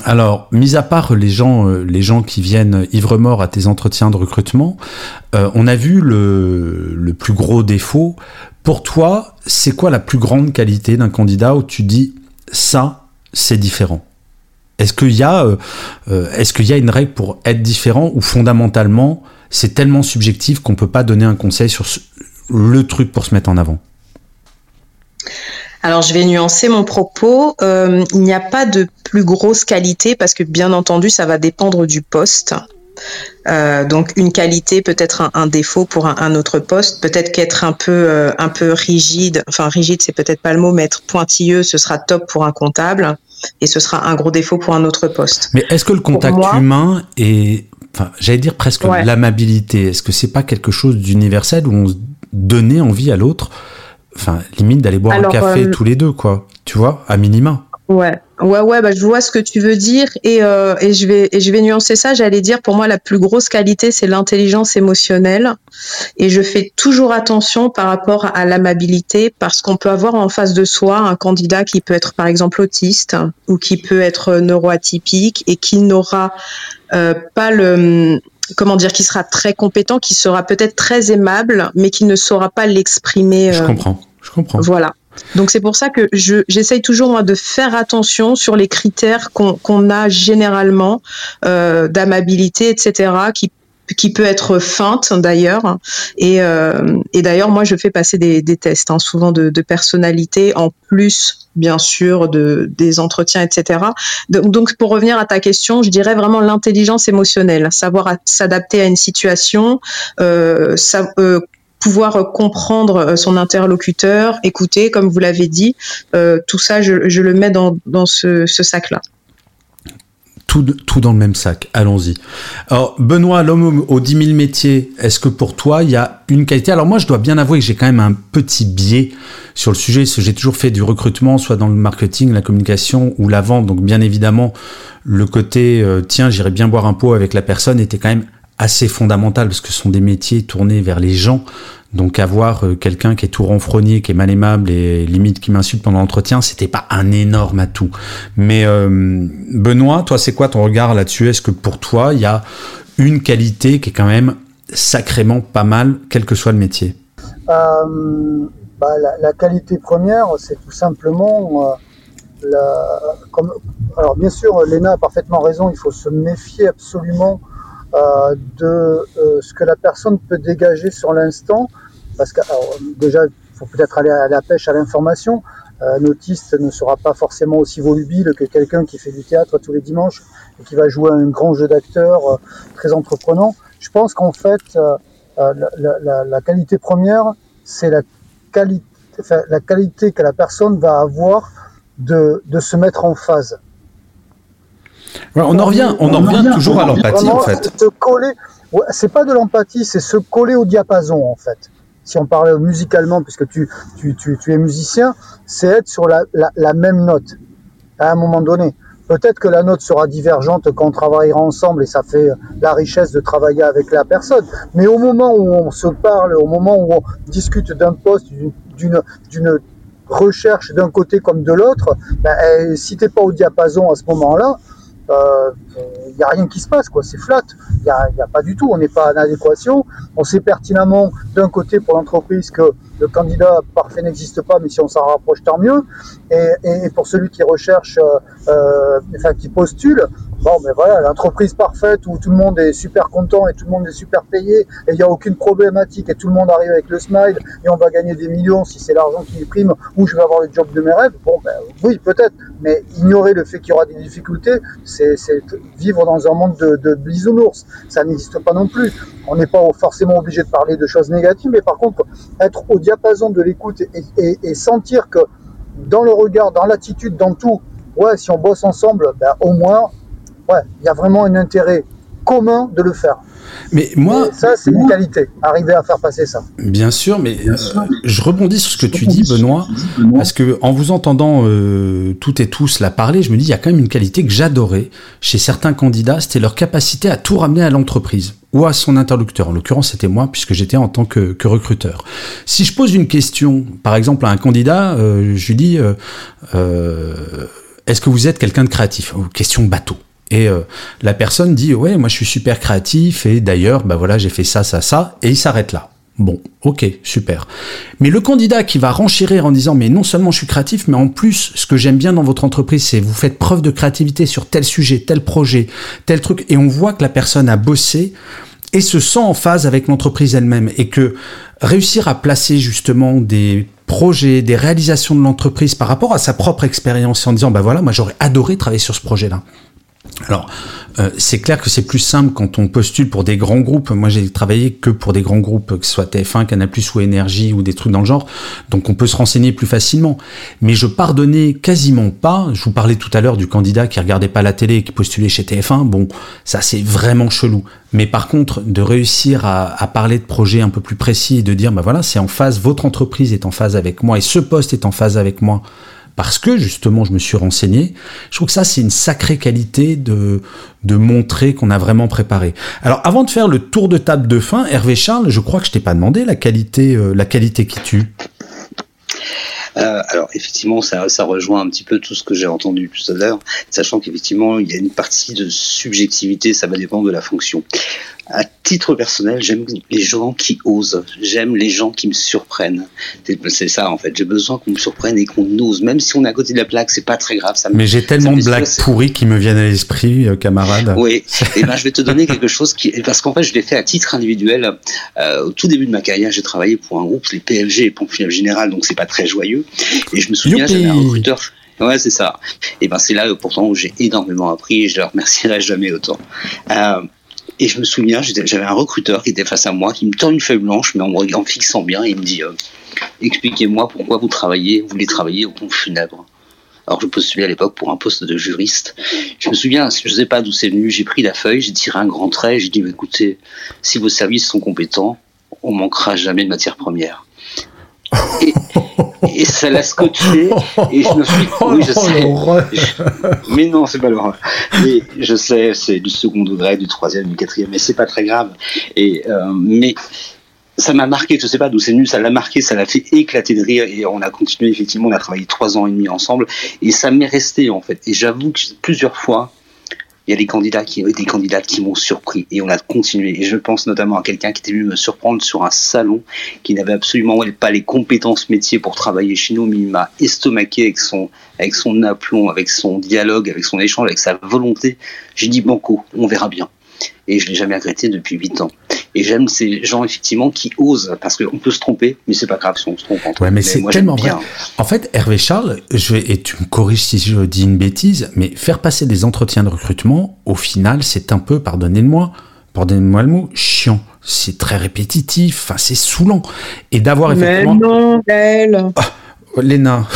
Alors, mis à part les gens, euh, les gens qui viennent ivre-mort à tes entretiens de recrutement, on a vu le plus gros défaut pour toi, c'est quoi la plus grande qualité d'un candidat où tu dis ça, c'est différent? Est-ce qu'il y, a, euh, euh, y a une règle pour être différent ou fondamentalement, c'est tellement subjectif qu'on ne peut pas donner un conseil sur le truc pour se mettre en avant? Alors, je vais nuancer mon propos. Euh, il n'y a pas de plus grosse qualité parce que, bien entendu, ça va dépendre du poste. Euh, donc une qualité peut être un, défaut pour un, autre poste, peut-être qu'être un peu euh, un peu rigide, enfin rigide c'est peut-être pas le mot, mais être pointilleux ce sera top pour un comptable. et ce sera un gros défaut pour un autre poste. Mais est-ce que le contact humain est, enfin, j'allais dire presque l'amabilité, est-ce que c'est pas quelque chose d'universel où on se donnait envie à l'autre, enfin, limite d'aller boire un café euh, tous les deux, quoi, tu vois, à minima? Ouais, ouais, ouais, bah, je vois ce que tu veux dire et, euh, et je vais et je vais nuancer ça. J'allais dire pour moi la plus grosse qualité c'est l'intelligence émotionnelle et je fais toujours attention par rapport à l'amabilité parce qu'on peut avoir en face de soi un candidat qui peut être par exemple autiste ou qui peut être neuroatypique et qui n'aura euh, pas le comment dire, qui sera très compétent, qui sera peut-être très aimable, mais qui ne saura pas l'exprimer. je euh, comprends. Je comprends. Voilà. Donc c'est pour ça que je, j'essaye toujours moi, de faire attention sur les critères qu'on, a généralement euh, d'amabilité, etc., qui qui peut être feinte d'ailleurs. Et, euh, et d'ailleurs, moi, je fais passer des, tests, hein, souvent de, personnalité, en plus, bien sûr, de, des entretiens, etc. Donc, pour revenir à ta question, je dirais vraiment l'intelligence émotionnelle, savoir s'adapter à une situation, euh, pouvoir comprendre euh, son interlocuteur, écouter, comme vous l'avez dit. Euh, tout ça, je, je, le mets dans, dans ce, ce sac-là. Tout, tout, dans le même sac, allons-y. Alors, Benoît, l'homme aux 10 000 métiers, est-ce que pour toi, il y a une qualité? Alors moi, je dois bien avouer que j'ai quand même un petit biais sur le sujet, j'ai toujours fait du recrutement, soit dans le marketing, la communication ou la vente. Donc bien évidemment, le côté, euh, tiens, j'irai bien boire un pot avec la personne était quand même assez fondamental parce que ce sont des métiers tournés vers les gens. Donc avoir euh, quelqu'un qui est tout renfrogné, qui est mal aimable et limite qui m'insulte pendant l'entretien, c'était pas un énorme atout. Mais euh, Benoît, toi, c'est quoi ton regard là-dessus? Est-ce que pour toi, il y a une qualité qui est quand même sacrément pas mal, quel que soit le métier? Euh, bah, la, qualité première, c'est tout simplement alors bien sûr, Léna a parfaitement raison, il faut se méfier absolument de euh, ce que la personne peut dégager sur l'instant, parce que déjà, il faut peut-être aller à la pêche à l'information. Euh, un autiste ne sera pas forcément aussi volubile que quelqu'un qui fait du théâtre tous les dimanches et qui va jouer un grand jeu d'acteur très entreprenant. Je pense qu'en fait, la, la, la, qualité première, c'est la qualité, enfin, la qualité que la personne va avoir de, de se mettre en phase on en revient, on, en revient toujours à l'empathie en fait. Se coller, c'est pas de l'empathie, c'est se coller au diapason en fait. Si on parlait musicalement, puisque tu, tu, tu, tu es musicien, c'est être sur la, la, même note à un moment donné. Peut-être que la note sera divergente quand on travaillera ensemble et ça fait la richesse de travailler avec la personne. Mais au moment où on se parle, au moment où on discute d'un poste, d'une, d'une recherche d'un côté comme de l'autre, ben, eh, si t'es pas au diapason à ce moment-là, il euh, n'y a rien qui se passe, quoi. C'est flat. Il n'y a, a, pas du tout. On n'est pas en adéquation. On sait pertinemment, d'un côté, pour l'entreprise, que le candidat parfait n'existe pas, mais si on s'en rapproche, tant mieux. Et, et, pour celui qui recherche, euh, euh enfin, qui postule, Bon, mais voilà, l'entreprise parfaite où tout le monde est super content et tout le monde est super payé et il n'y a aucune problématique et tout le monde arrive avec le smile et on va gagner des millions si c'est l'argent qui prime ou je vais avoir le job de mes rêves. Bon, ben oui, peut-être, mais ignorer le fait qu'il y aura des difficultés, c'est vivre dans un monde de, de bisounours. Ça n'existe pas non plus. On n'est pas forcément obligé de parler de choses négatives, mais par contre, être au diapason de l'écoute et, et, et sentir que dans le regard, dans l'attitude, dans tout, ouais, si on bosse ensemble, ben, au moins, ouais, il y a vraiment un intérêt commun de le faire. Mais moi, ça, c'est une qualité, arriver à faire passer ça. Bien sûr, mais euh, je rebondis sur ce que tu dis, Benoît, parce que en vous entendant euh, toutes et tous la parler, je me dis, il y a quand même une qualité que j'adorais chez certains candidats, c'était leur capacité à tout ramener à l'entreprise ou à son interlocuteur. En l'occurrence, c'était moi, puisque j'étais en tant que, que, recruteur. Si je pose une question, par exemple, à un candidat, euh, je lui dis, est-ce que vous êtes quelqu'un de créatif? Question bateau. Et euh, la personne dit ouais moi je suis super créatif et d'ailleurs bah voilà j'ai fait ça ça ça et il s'arrête là. Bon, ok, super. Mais le candidat qui va renchérir en disant mais non seulement je suis créatif, mais en plus ce que j'aime bien dans votre entreprise, c'est vous faites preuve de créativité sur tel sujet, tel projet, tel truc, et on voit que la personne a bossé et se sent en phase avec l'entreprise elle-même et que réussir à placer justement des projets, des réalisations de l'entreprise par rapport à sa propre expérience en disant bah voilà moi j'aurais adoré travailler sur ce projet-là Alors, euh, c'est clair que c'est plus simple quand on postule pour des grands groupes. Moi, j'ai travaillé que pour des grands groupes, que ce soit TF1, Canal+, ou Énergie, ou des trucs dans le genre. Donc, on peut se renseigner plus facilement. Mais je pardonnais quasiment pas. Je vous parlais tout à l'heure du candidat qui regardait pas la télé et qui postulait chez TF1. Bon, ça, c'est vraiment chelou. Mais par contre, de réussir à, parler de projets un peu plus précis et de dire, bah voilà, c'est en phase, votre entreprise est en phase avec moi et ce poste est en phase avec moi parce que justement je me suis renseigné. Je trouve que ça c'est une sacrée qualité de, montrer qu'on a vraiment préparé. Alors avant de faire le tour de table de fin, Hervé Charles, je crois que je t'ai pas demandé la qualité, euh, qui tue. Euh, alors effectivement, ça, ça rejoint un petit peu tout ce que j'ai entendu tout à l'heure, sachant qu'effectivement, il y a une partie de subjectivité, ça va dépendre de la fonction à titre personnel, j'aime les gens qui osent. J'aime les gens qui me surprennent. C'est ça en fait. J'ai besoin qu'on me surprenne et qu'on ose. Même si on est à côté de la plaque, c'est pas très grave. Ça Mais j'ai tellement de blagues pourries qui me viennent à l'esprit, euh, camarade. Oui. et eh ben je vais te donner quelque chose qui, parce qu'en fait je l'ai fait à titre individuel. Euh, au tout début de ma carrière, j'ai travaillé pour un groupe, les PLG, Pompes Général, donc c'est pas très joyeux. Et je me souviens, j'avais un recruteur. Ouais, c'est ça. Et ben c'est là pourtant où j'ai énormément appris et je le remercierai jamais autant. Euh, et je me souviens, j'avais un recruteur qui était face à moi, qui me tend une feuille blanche, mais en me fixant bien, il me dit euh, Expliquez-moi pourquoi vous travaillez, vous voulez travailler au compte funèbre. Alors je postulais à l'époque pour un poste de juriste. Je me souviens, je ne sais pas d'où c'est venu, j'ai pris la feuille, j'ai tiré un grand trait, j'ai dit écoutez, si vos services sont compétents, on manquera jamais de matières premières. Et, ça l'a scotché. Et je me suis dit, oui, je sais. mais non, c'est pas l'horreur. Mais je sais, c'est du second degré, du troisième, du quatrième, mais c'est pas très grave. Et, euh, mais ça m'a marqué, je sais pas d'où c'est venu, ça l'a marqué, ça l'a fait éclater de rire et on a continué, effectivement, on a travaillé trois ans et demi ensemble et ça m'est resté en fait. Et j'avoue que plusieurs fois, il y a des candidats qui des candidates qui m'ont surpris et on a continué. Et je pense notamment à quelqu'un qui était venu me surprendre sur un salon qui n'avait absolument pas les compétences métiers pour travailler chez nous, mais il m'a estomaqué avec son avec son aplomb, avec son dialogue, avec son échange, avec sa volonté. J'ai dit banco, on verra bien. Et je l'ai jamais regretté depuis huit ans. Et j'aime ces gens effectivement qui osent, parce qu'on peut se tromper, mais c'est pas grave si on se trompe. Ouais, mais, c'est tellement vrai. En fait, Hervé Charles, je vais, et tu me corriges si je dis une bêtise, mais faire passer des entretiens de recrutement, au final, c'est un peu, pardonnez-moi, pardonnez-moi le mot, chiant. C'est très répétitif, enfin, c'est saoulant. Et d'avoir effectivement. Mais non, elle. Oh, Léna,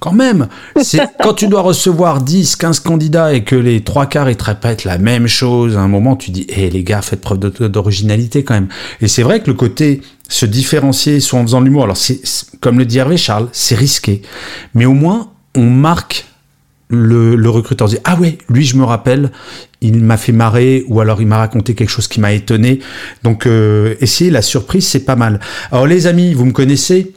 quand même, c'est quand tu dois recevoir 10, 15 candidats et que les trois quarts ils te répètent la même chose, à un moment tu dis, hé les gars, faites preuve d'originalité quand même. Et c'est vrai que le côté se différencier soit en faisant de l'humour, alors c'est, comme le dit Hervé Charles, c'est risqué. Mais au moins, on marque le, le recruteur dit ah ouais lui je me rappelle il m'a fait marrer ou alors il m'a raconté quelque chose qui m'a étonné donc euh, essayer la surprise c'est pas mal alors les amis vous me connaissez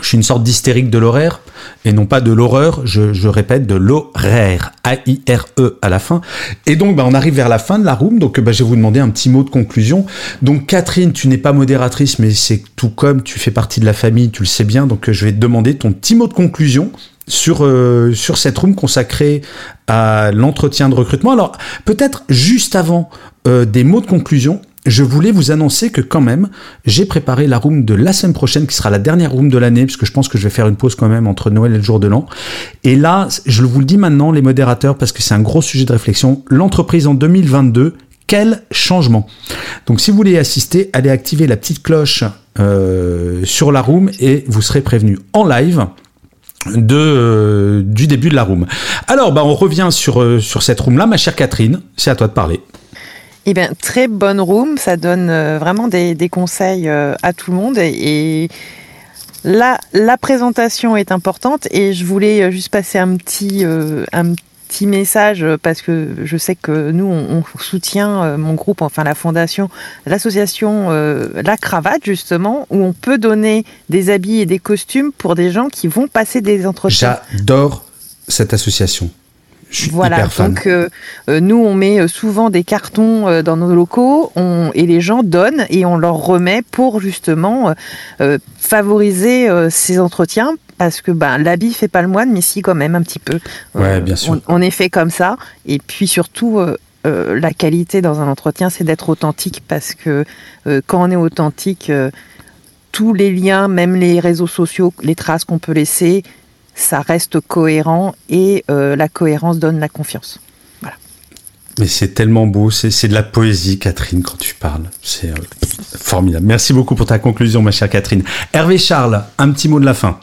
je suis une sorte d'hystérique de l'horaire, et non pas de l'horreur, je, répète, de l'horaire, A-I-R-E à la fin. Et donc, bah, on arrive vers la fin de la room, donc bah, je vais vous demander un petit mot de conclusion. Donc, Catherine, tu n'es pas modératrice, mais c'est tout comme tu fais partie de la famille, tu le sais bien, donc je vais te demander ton petit mot de conclusion sur, euh, cette room consacrée à l'entretien de recrutement. Alors, peut-être juste avant euh, des mots de conclusion, je voulais vous annoncer que quand même, j'ai préparé la room de la semaine prochaine, qui sera la dernière room de l'année, puisque je pense que je vais faire une pause quand même entre Noël et le jour de l'an. Et là, je vous le dis maintenant, les modérateurs, parce que c'est un gros sujet de réflexion, l'entreprise en 2022, quel changement? Donc si vous voulez assister, allez activer la petite cloche euh, sur la room et vous serez prévenu en live de euh, du début de la room. Alors bah on revient sur euh, sur cette room là ma chère Catherine, c'est à toi de parler. Eh bien, très bonne room. Ça donne euh, vraiment des, conseils euh, à tout le monde. Et, la, la présentation est importante. Et je voulais euh, juste passer un petit, un petit message parce que je sais que nous, on, soutient mon groupe, enfin la fondation, l'association La Cravate, justement, où on peut donner des habits et des costumes pour des gens qui vont passer des entretiens. J'adore cette association voilà, donc euh, euh, nous on met euh, souvent des cartons dans nos locaux et les gens donnent et on leur remet pour justement favoriser ces entretiens parce que ben, l'habit fait pas le moine, mais si quand même un petit peu. Ouais, bien sûr. On, est fait comme ça et puis surtout. la qualité dans un entretien, c'est d'être authentique parce que quand on est authentique, tous les liens, même les réseaux sociaux, les traces qu'on peut laisser, ça reste cohérent et euh, la cohérence donne la confiance. Voilà. Mais c'est tellement beau, c'est de la poésie, Catherine, quand tu parles. C'est euh, formidable. Merci beaucoup pour ta conclusion, ma chère Catherine. Hervé Charles, un petit mot de la fin.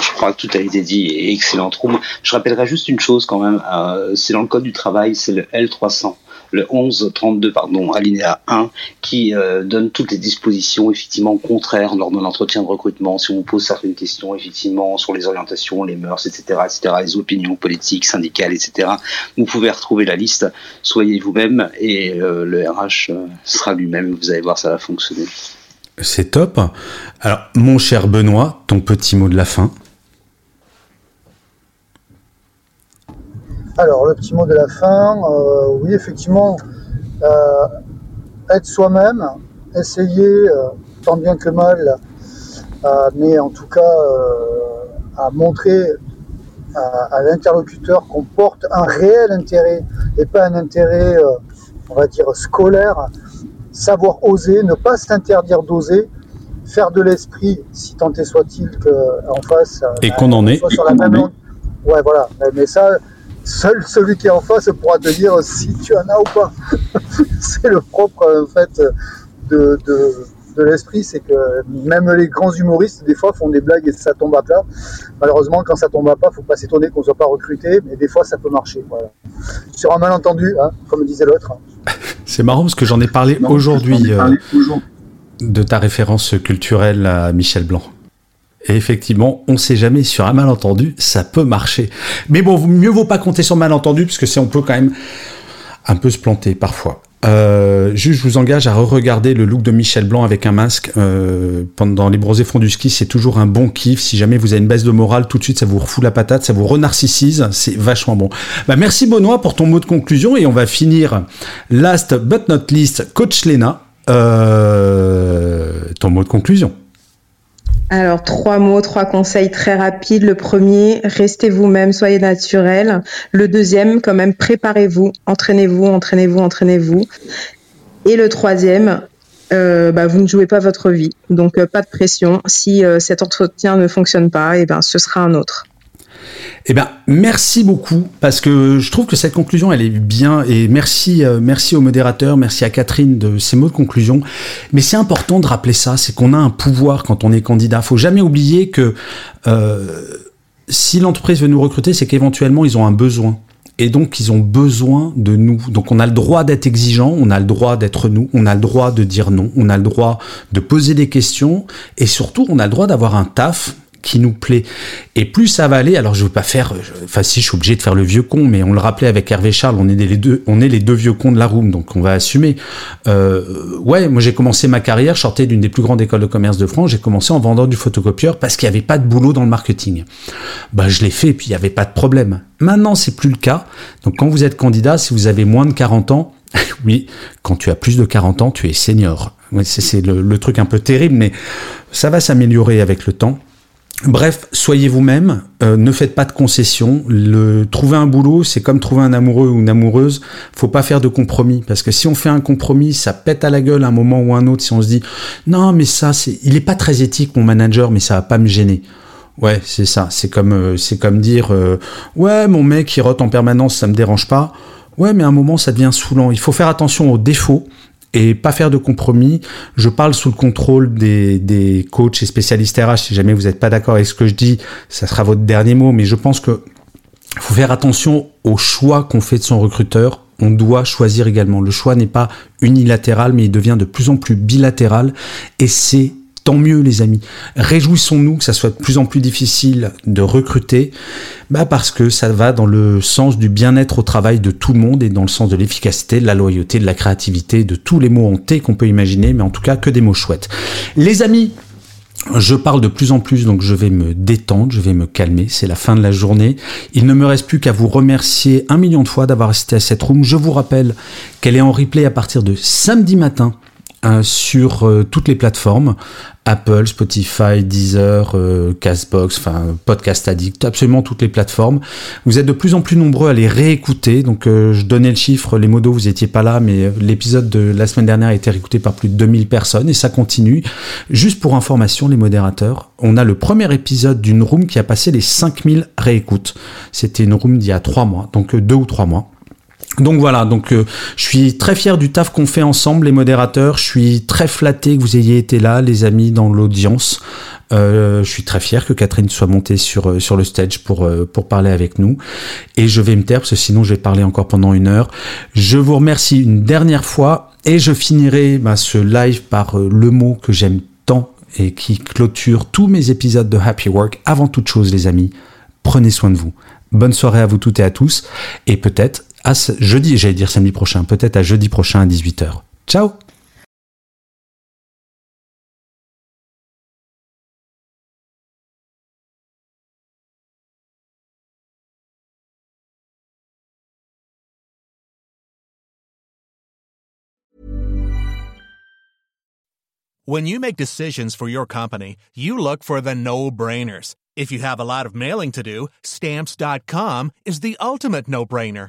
Je crois que tout a été dit. Excellente room. Je rappellerai juste une chose quand même. Euh, c'est dans le code du travail, c'est le L300 le 1132 pardon, alinéa 1, qui euh, donne toutes les dispositions effectivement contraires lors de l'entretien de recrutement. Si on vous pose certaines questions effectivement sur les orientations, les mœurs, etc., etc., les opinions politiques, syndicales, etc., vous pouvez retrouver la liste. Soyez vous-même et euh, le RH euh, sera lui-même. Vous allez voir, ça va fonctionner. C'est top. Alors, mon cher Benoît, ton petit mot de la fin. Alors, le petit mot de la fin, euh, oui, effectivement, euh, être soi-même, essayer, euh, tant bien que mal, mais en tout cas, à montrer à, l'interlocuteur qu'on porte un réel intérêt et pas un intérêt, on va dire, scolaire, savoir oser, ne pas s'interdire d'oser, faire de l'esprit, si tant est soit-il qu'en face. Et qu'on en est. Sur la même Ouais, voilà. Mais ça, seul celui qui est en face pourra te dire si tu en as ou pas. c'est le propre en fait de, de, l'esprit, c'est que même les grands humoristes des fois font des blagues et ça tombe à plat. Malheureusement, quand ça tombe à plat, faut pas s'étonner qu'on soit pas recruté, mais des fois ça peut marcher. Voilà. Sur un malentendu, hein, comme disait l'autre. C'est marrant parce que j'en ai parlé aujourd'hui euh, de ta référence culturelle à Michel Blanc. Et effectivement, on ne sait jamais sur un malentendu, ça peut marcher. Mais bon, mieux vaut pas compter sur malentendu, parce c'est on peut quand même un peu se planter parfois. Euh, juste, je vous engage à re-regarder le look de Michel Blanc avec un masque euh, pendant les bronzés fonds du ski. C'est toujours un bon kiff. Si jamais vous avez une baisse de morale, tout de suite, ça vous refoule la patate, ça vous renarcissise. C'est vachement bon. Bah, merci Benoît pour ton mot de conclusion et on va finir last but not least, Coach Lena. Euh, ton mot de conclusion. Alors, trois mots, trois conseils très rapides. Le premier, restez vous-même, soyez naturel. Le deuxième, quand même, préparez-vous, entraînez-vous, entraînez-vous, entraînez-vous. Et le troisième, euh, bah, vous ne jouez pas votre vie. Donc, euh, pas de pression. Si euh, cet entretien ne fonctionne pas, eh ben, ce sera un autre. Eh bien, merci beaucoup parce que je trouve que cette conclusion, elle est bien et merci, euh, merci au modérateur, merci à Catherine de ces mots de conclusion. Mais c'est important de rappeler ça, c'est qu'on a un pouvoir quand on est candidat. Faut jamais oublier que euh, si l'entreprise veut nous recruter, c'est qu'éventuellement ils ont un besoin. Et donc, ils ont besoin de nous. Donc, on a le droit d'être exigeant, on a le droit d'être nous, on a le droit de dire non, on a le droit de poser des questions, et surtout, on a le droit d'avoir un taf qui nous plaît. Et plus ça va aller, alors je veux pas faire, enfin si je suis obligé de faire le vieux con, mais on le rappelait avec Hervé Charles, on est les deux, on est les deux vieux cons de la room, donc on va assumer. Euh, ouais, moi j'ai commencé ma carrière, je sortais d'une des plus grandes écoles de commerce de France, j'ai commencé en vendant du photocopieur parce qu'il n'y avait pas de boulot dans le marketing. Bah je l'ai fait et puis il n'y avait pas de problème. Maintenant c'est plus le cas. Donc quand vous êtes candidat, si vous avez moins de 40 ans, oui, quand tu as plus de 40 ans, tu es senior. C'est le, le truc un peu terrible, mais ça va s'améliorer avec le temps. Bref, soyez vous-même, euh, ne faites pas de concessions. Le, trouver un boulot, c'est comme trouver un amoureux ou une amoureuse. Faut pas faire de compromis parce que si on fait un compromis, ça pète à la gueule à un moment ou un autre. Si on se dit non, mais ça, c'est, il est pas très éthique mon manager, mais ça va pas me gêner. Ouais, c'est ça. C'est comme, euh, c'est comme dire euh, ouais, mon mec il rote en permanence, ça me dérange pas. Ouais, mais à un moment ça devient saoulant. Il faut faire attention aux défauts et pas faire de compromis. Je parle sous le contrôle des, des coachs et spécialistes RH. Si jamais vous n'êtes pas d'accord avec ce que je dis, ça sera votre dernier mot. Mais je pense que faut faire attention au choix qu'on fait de son recruteur. On doit choisir également. Le choix n'est pas unilatéral, mais il devient de plus en plus bilatéral. Et c'est tant mieux les amis. Réjouissons-nous que ça soit de plus en plus difficile de recruter, bah parce que ça va dans le sens du bien-être au travail de tout le monde et dans le sens de l'efficacité, de la loyauté, de la créativité, de tous les mots en T qu'on peut imaginer, mais en tout cas que des mots chouettes. Les amis, je parle de plus en plus, donc je vais me détendre, je vais me calmer. C'est la fin de la journée. Il ne me reste plus qu'à vous remercier un million de fois d'avoir assisté à cette room. Je vous rappelle qu'elle est en replay à partir de samedi matin sur euh, toutes les plateformes Apple, Spotify, Deezer, euh, Castbox, enfin Podcast Addict, absolument toutes les plateformes. Vous êtes de plus en plus nombreux à les réécouter. Donc je donnais le chiffre, les modos, vous étiez pas là, mais l'épisode de la semaine dernière a été réécouté par plus de 2000 personnes et ça continue. Juste pour information, les modérateurs, on a le premier épisode d'une room qui a passé les 5000 réécoutes. C'était une room d'il y a trois mois, donc deux ou trois mois. Donc voilà, donc euh, je suis très fier du taf qu'on fait ensemble, les modérateurs. Je suis très flatté que vous ayez été là, les amis, dans l'audience. Euh, je suis très fier que Catherine soit montée sur, euh, sur le stage pour, pour parler avec nous. Et je vais me taire parce que sinon je vais parler encore pendant une heure. Je vous remercie une dernière fois et je finirai bah, ce live par le mot que j'aime tant et qui clôture tous mes épisodes de Happy Work. Avant toute chose, les amis, prenez soin de vous. Bonne soirée à vous toutes et à tous. Et peut-être à jeudi, j'allais dire samedi prochain, peut-être à jeudi prochain à 18h. Ciao When you make decisions for your company, you look for the no-brainers. If you have a lot of mailing to do, stamps.com is the ultimate no-brainer.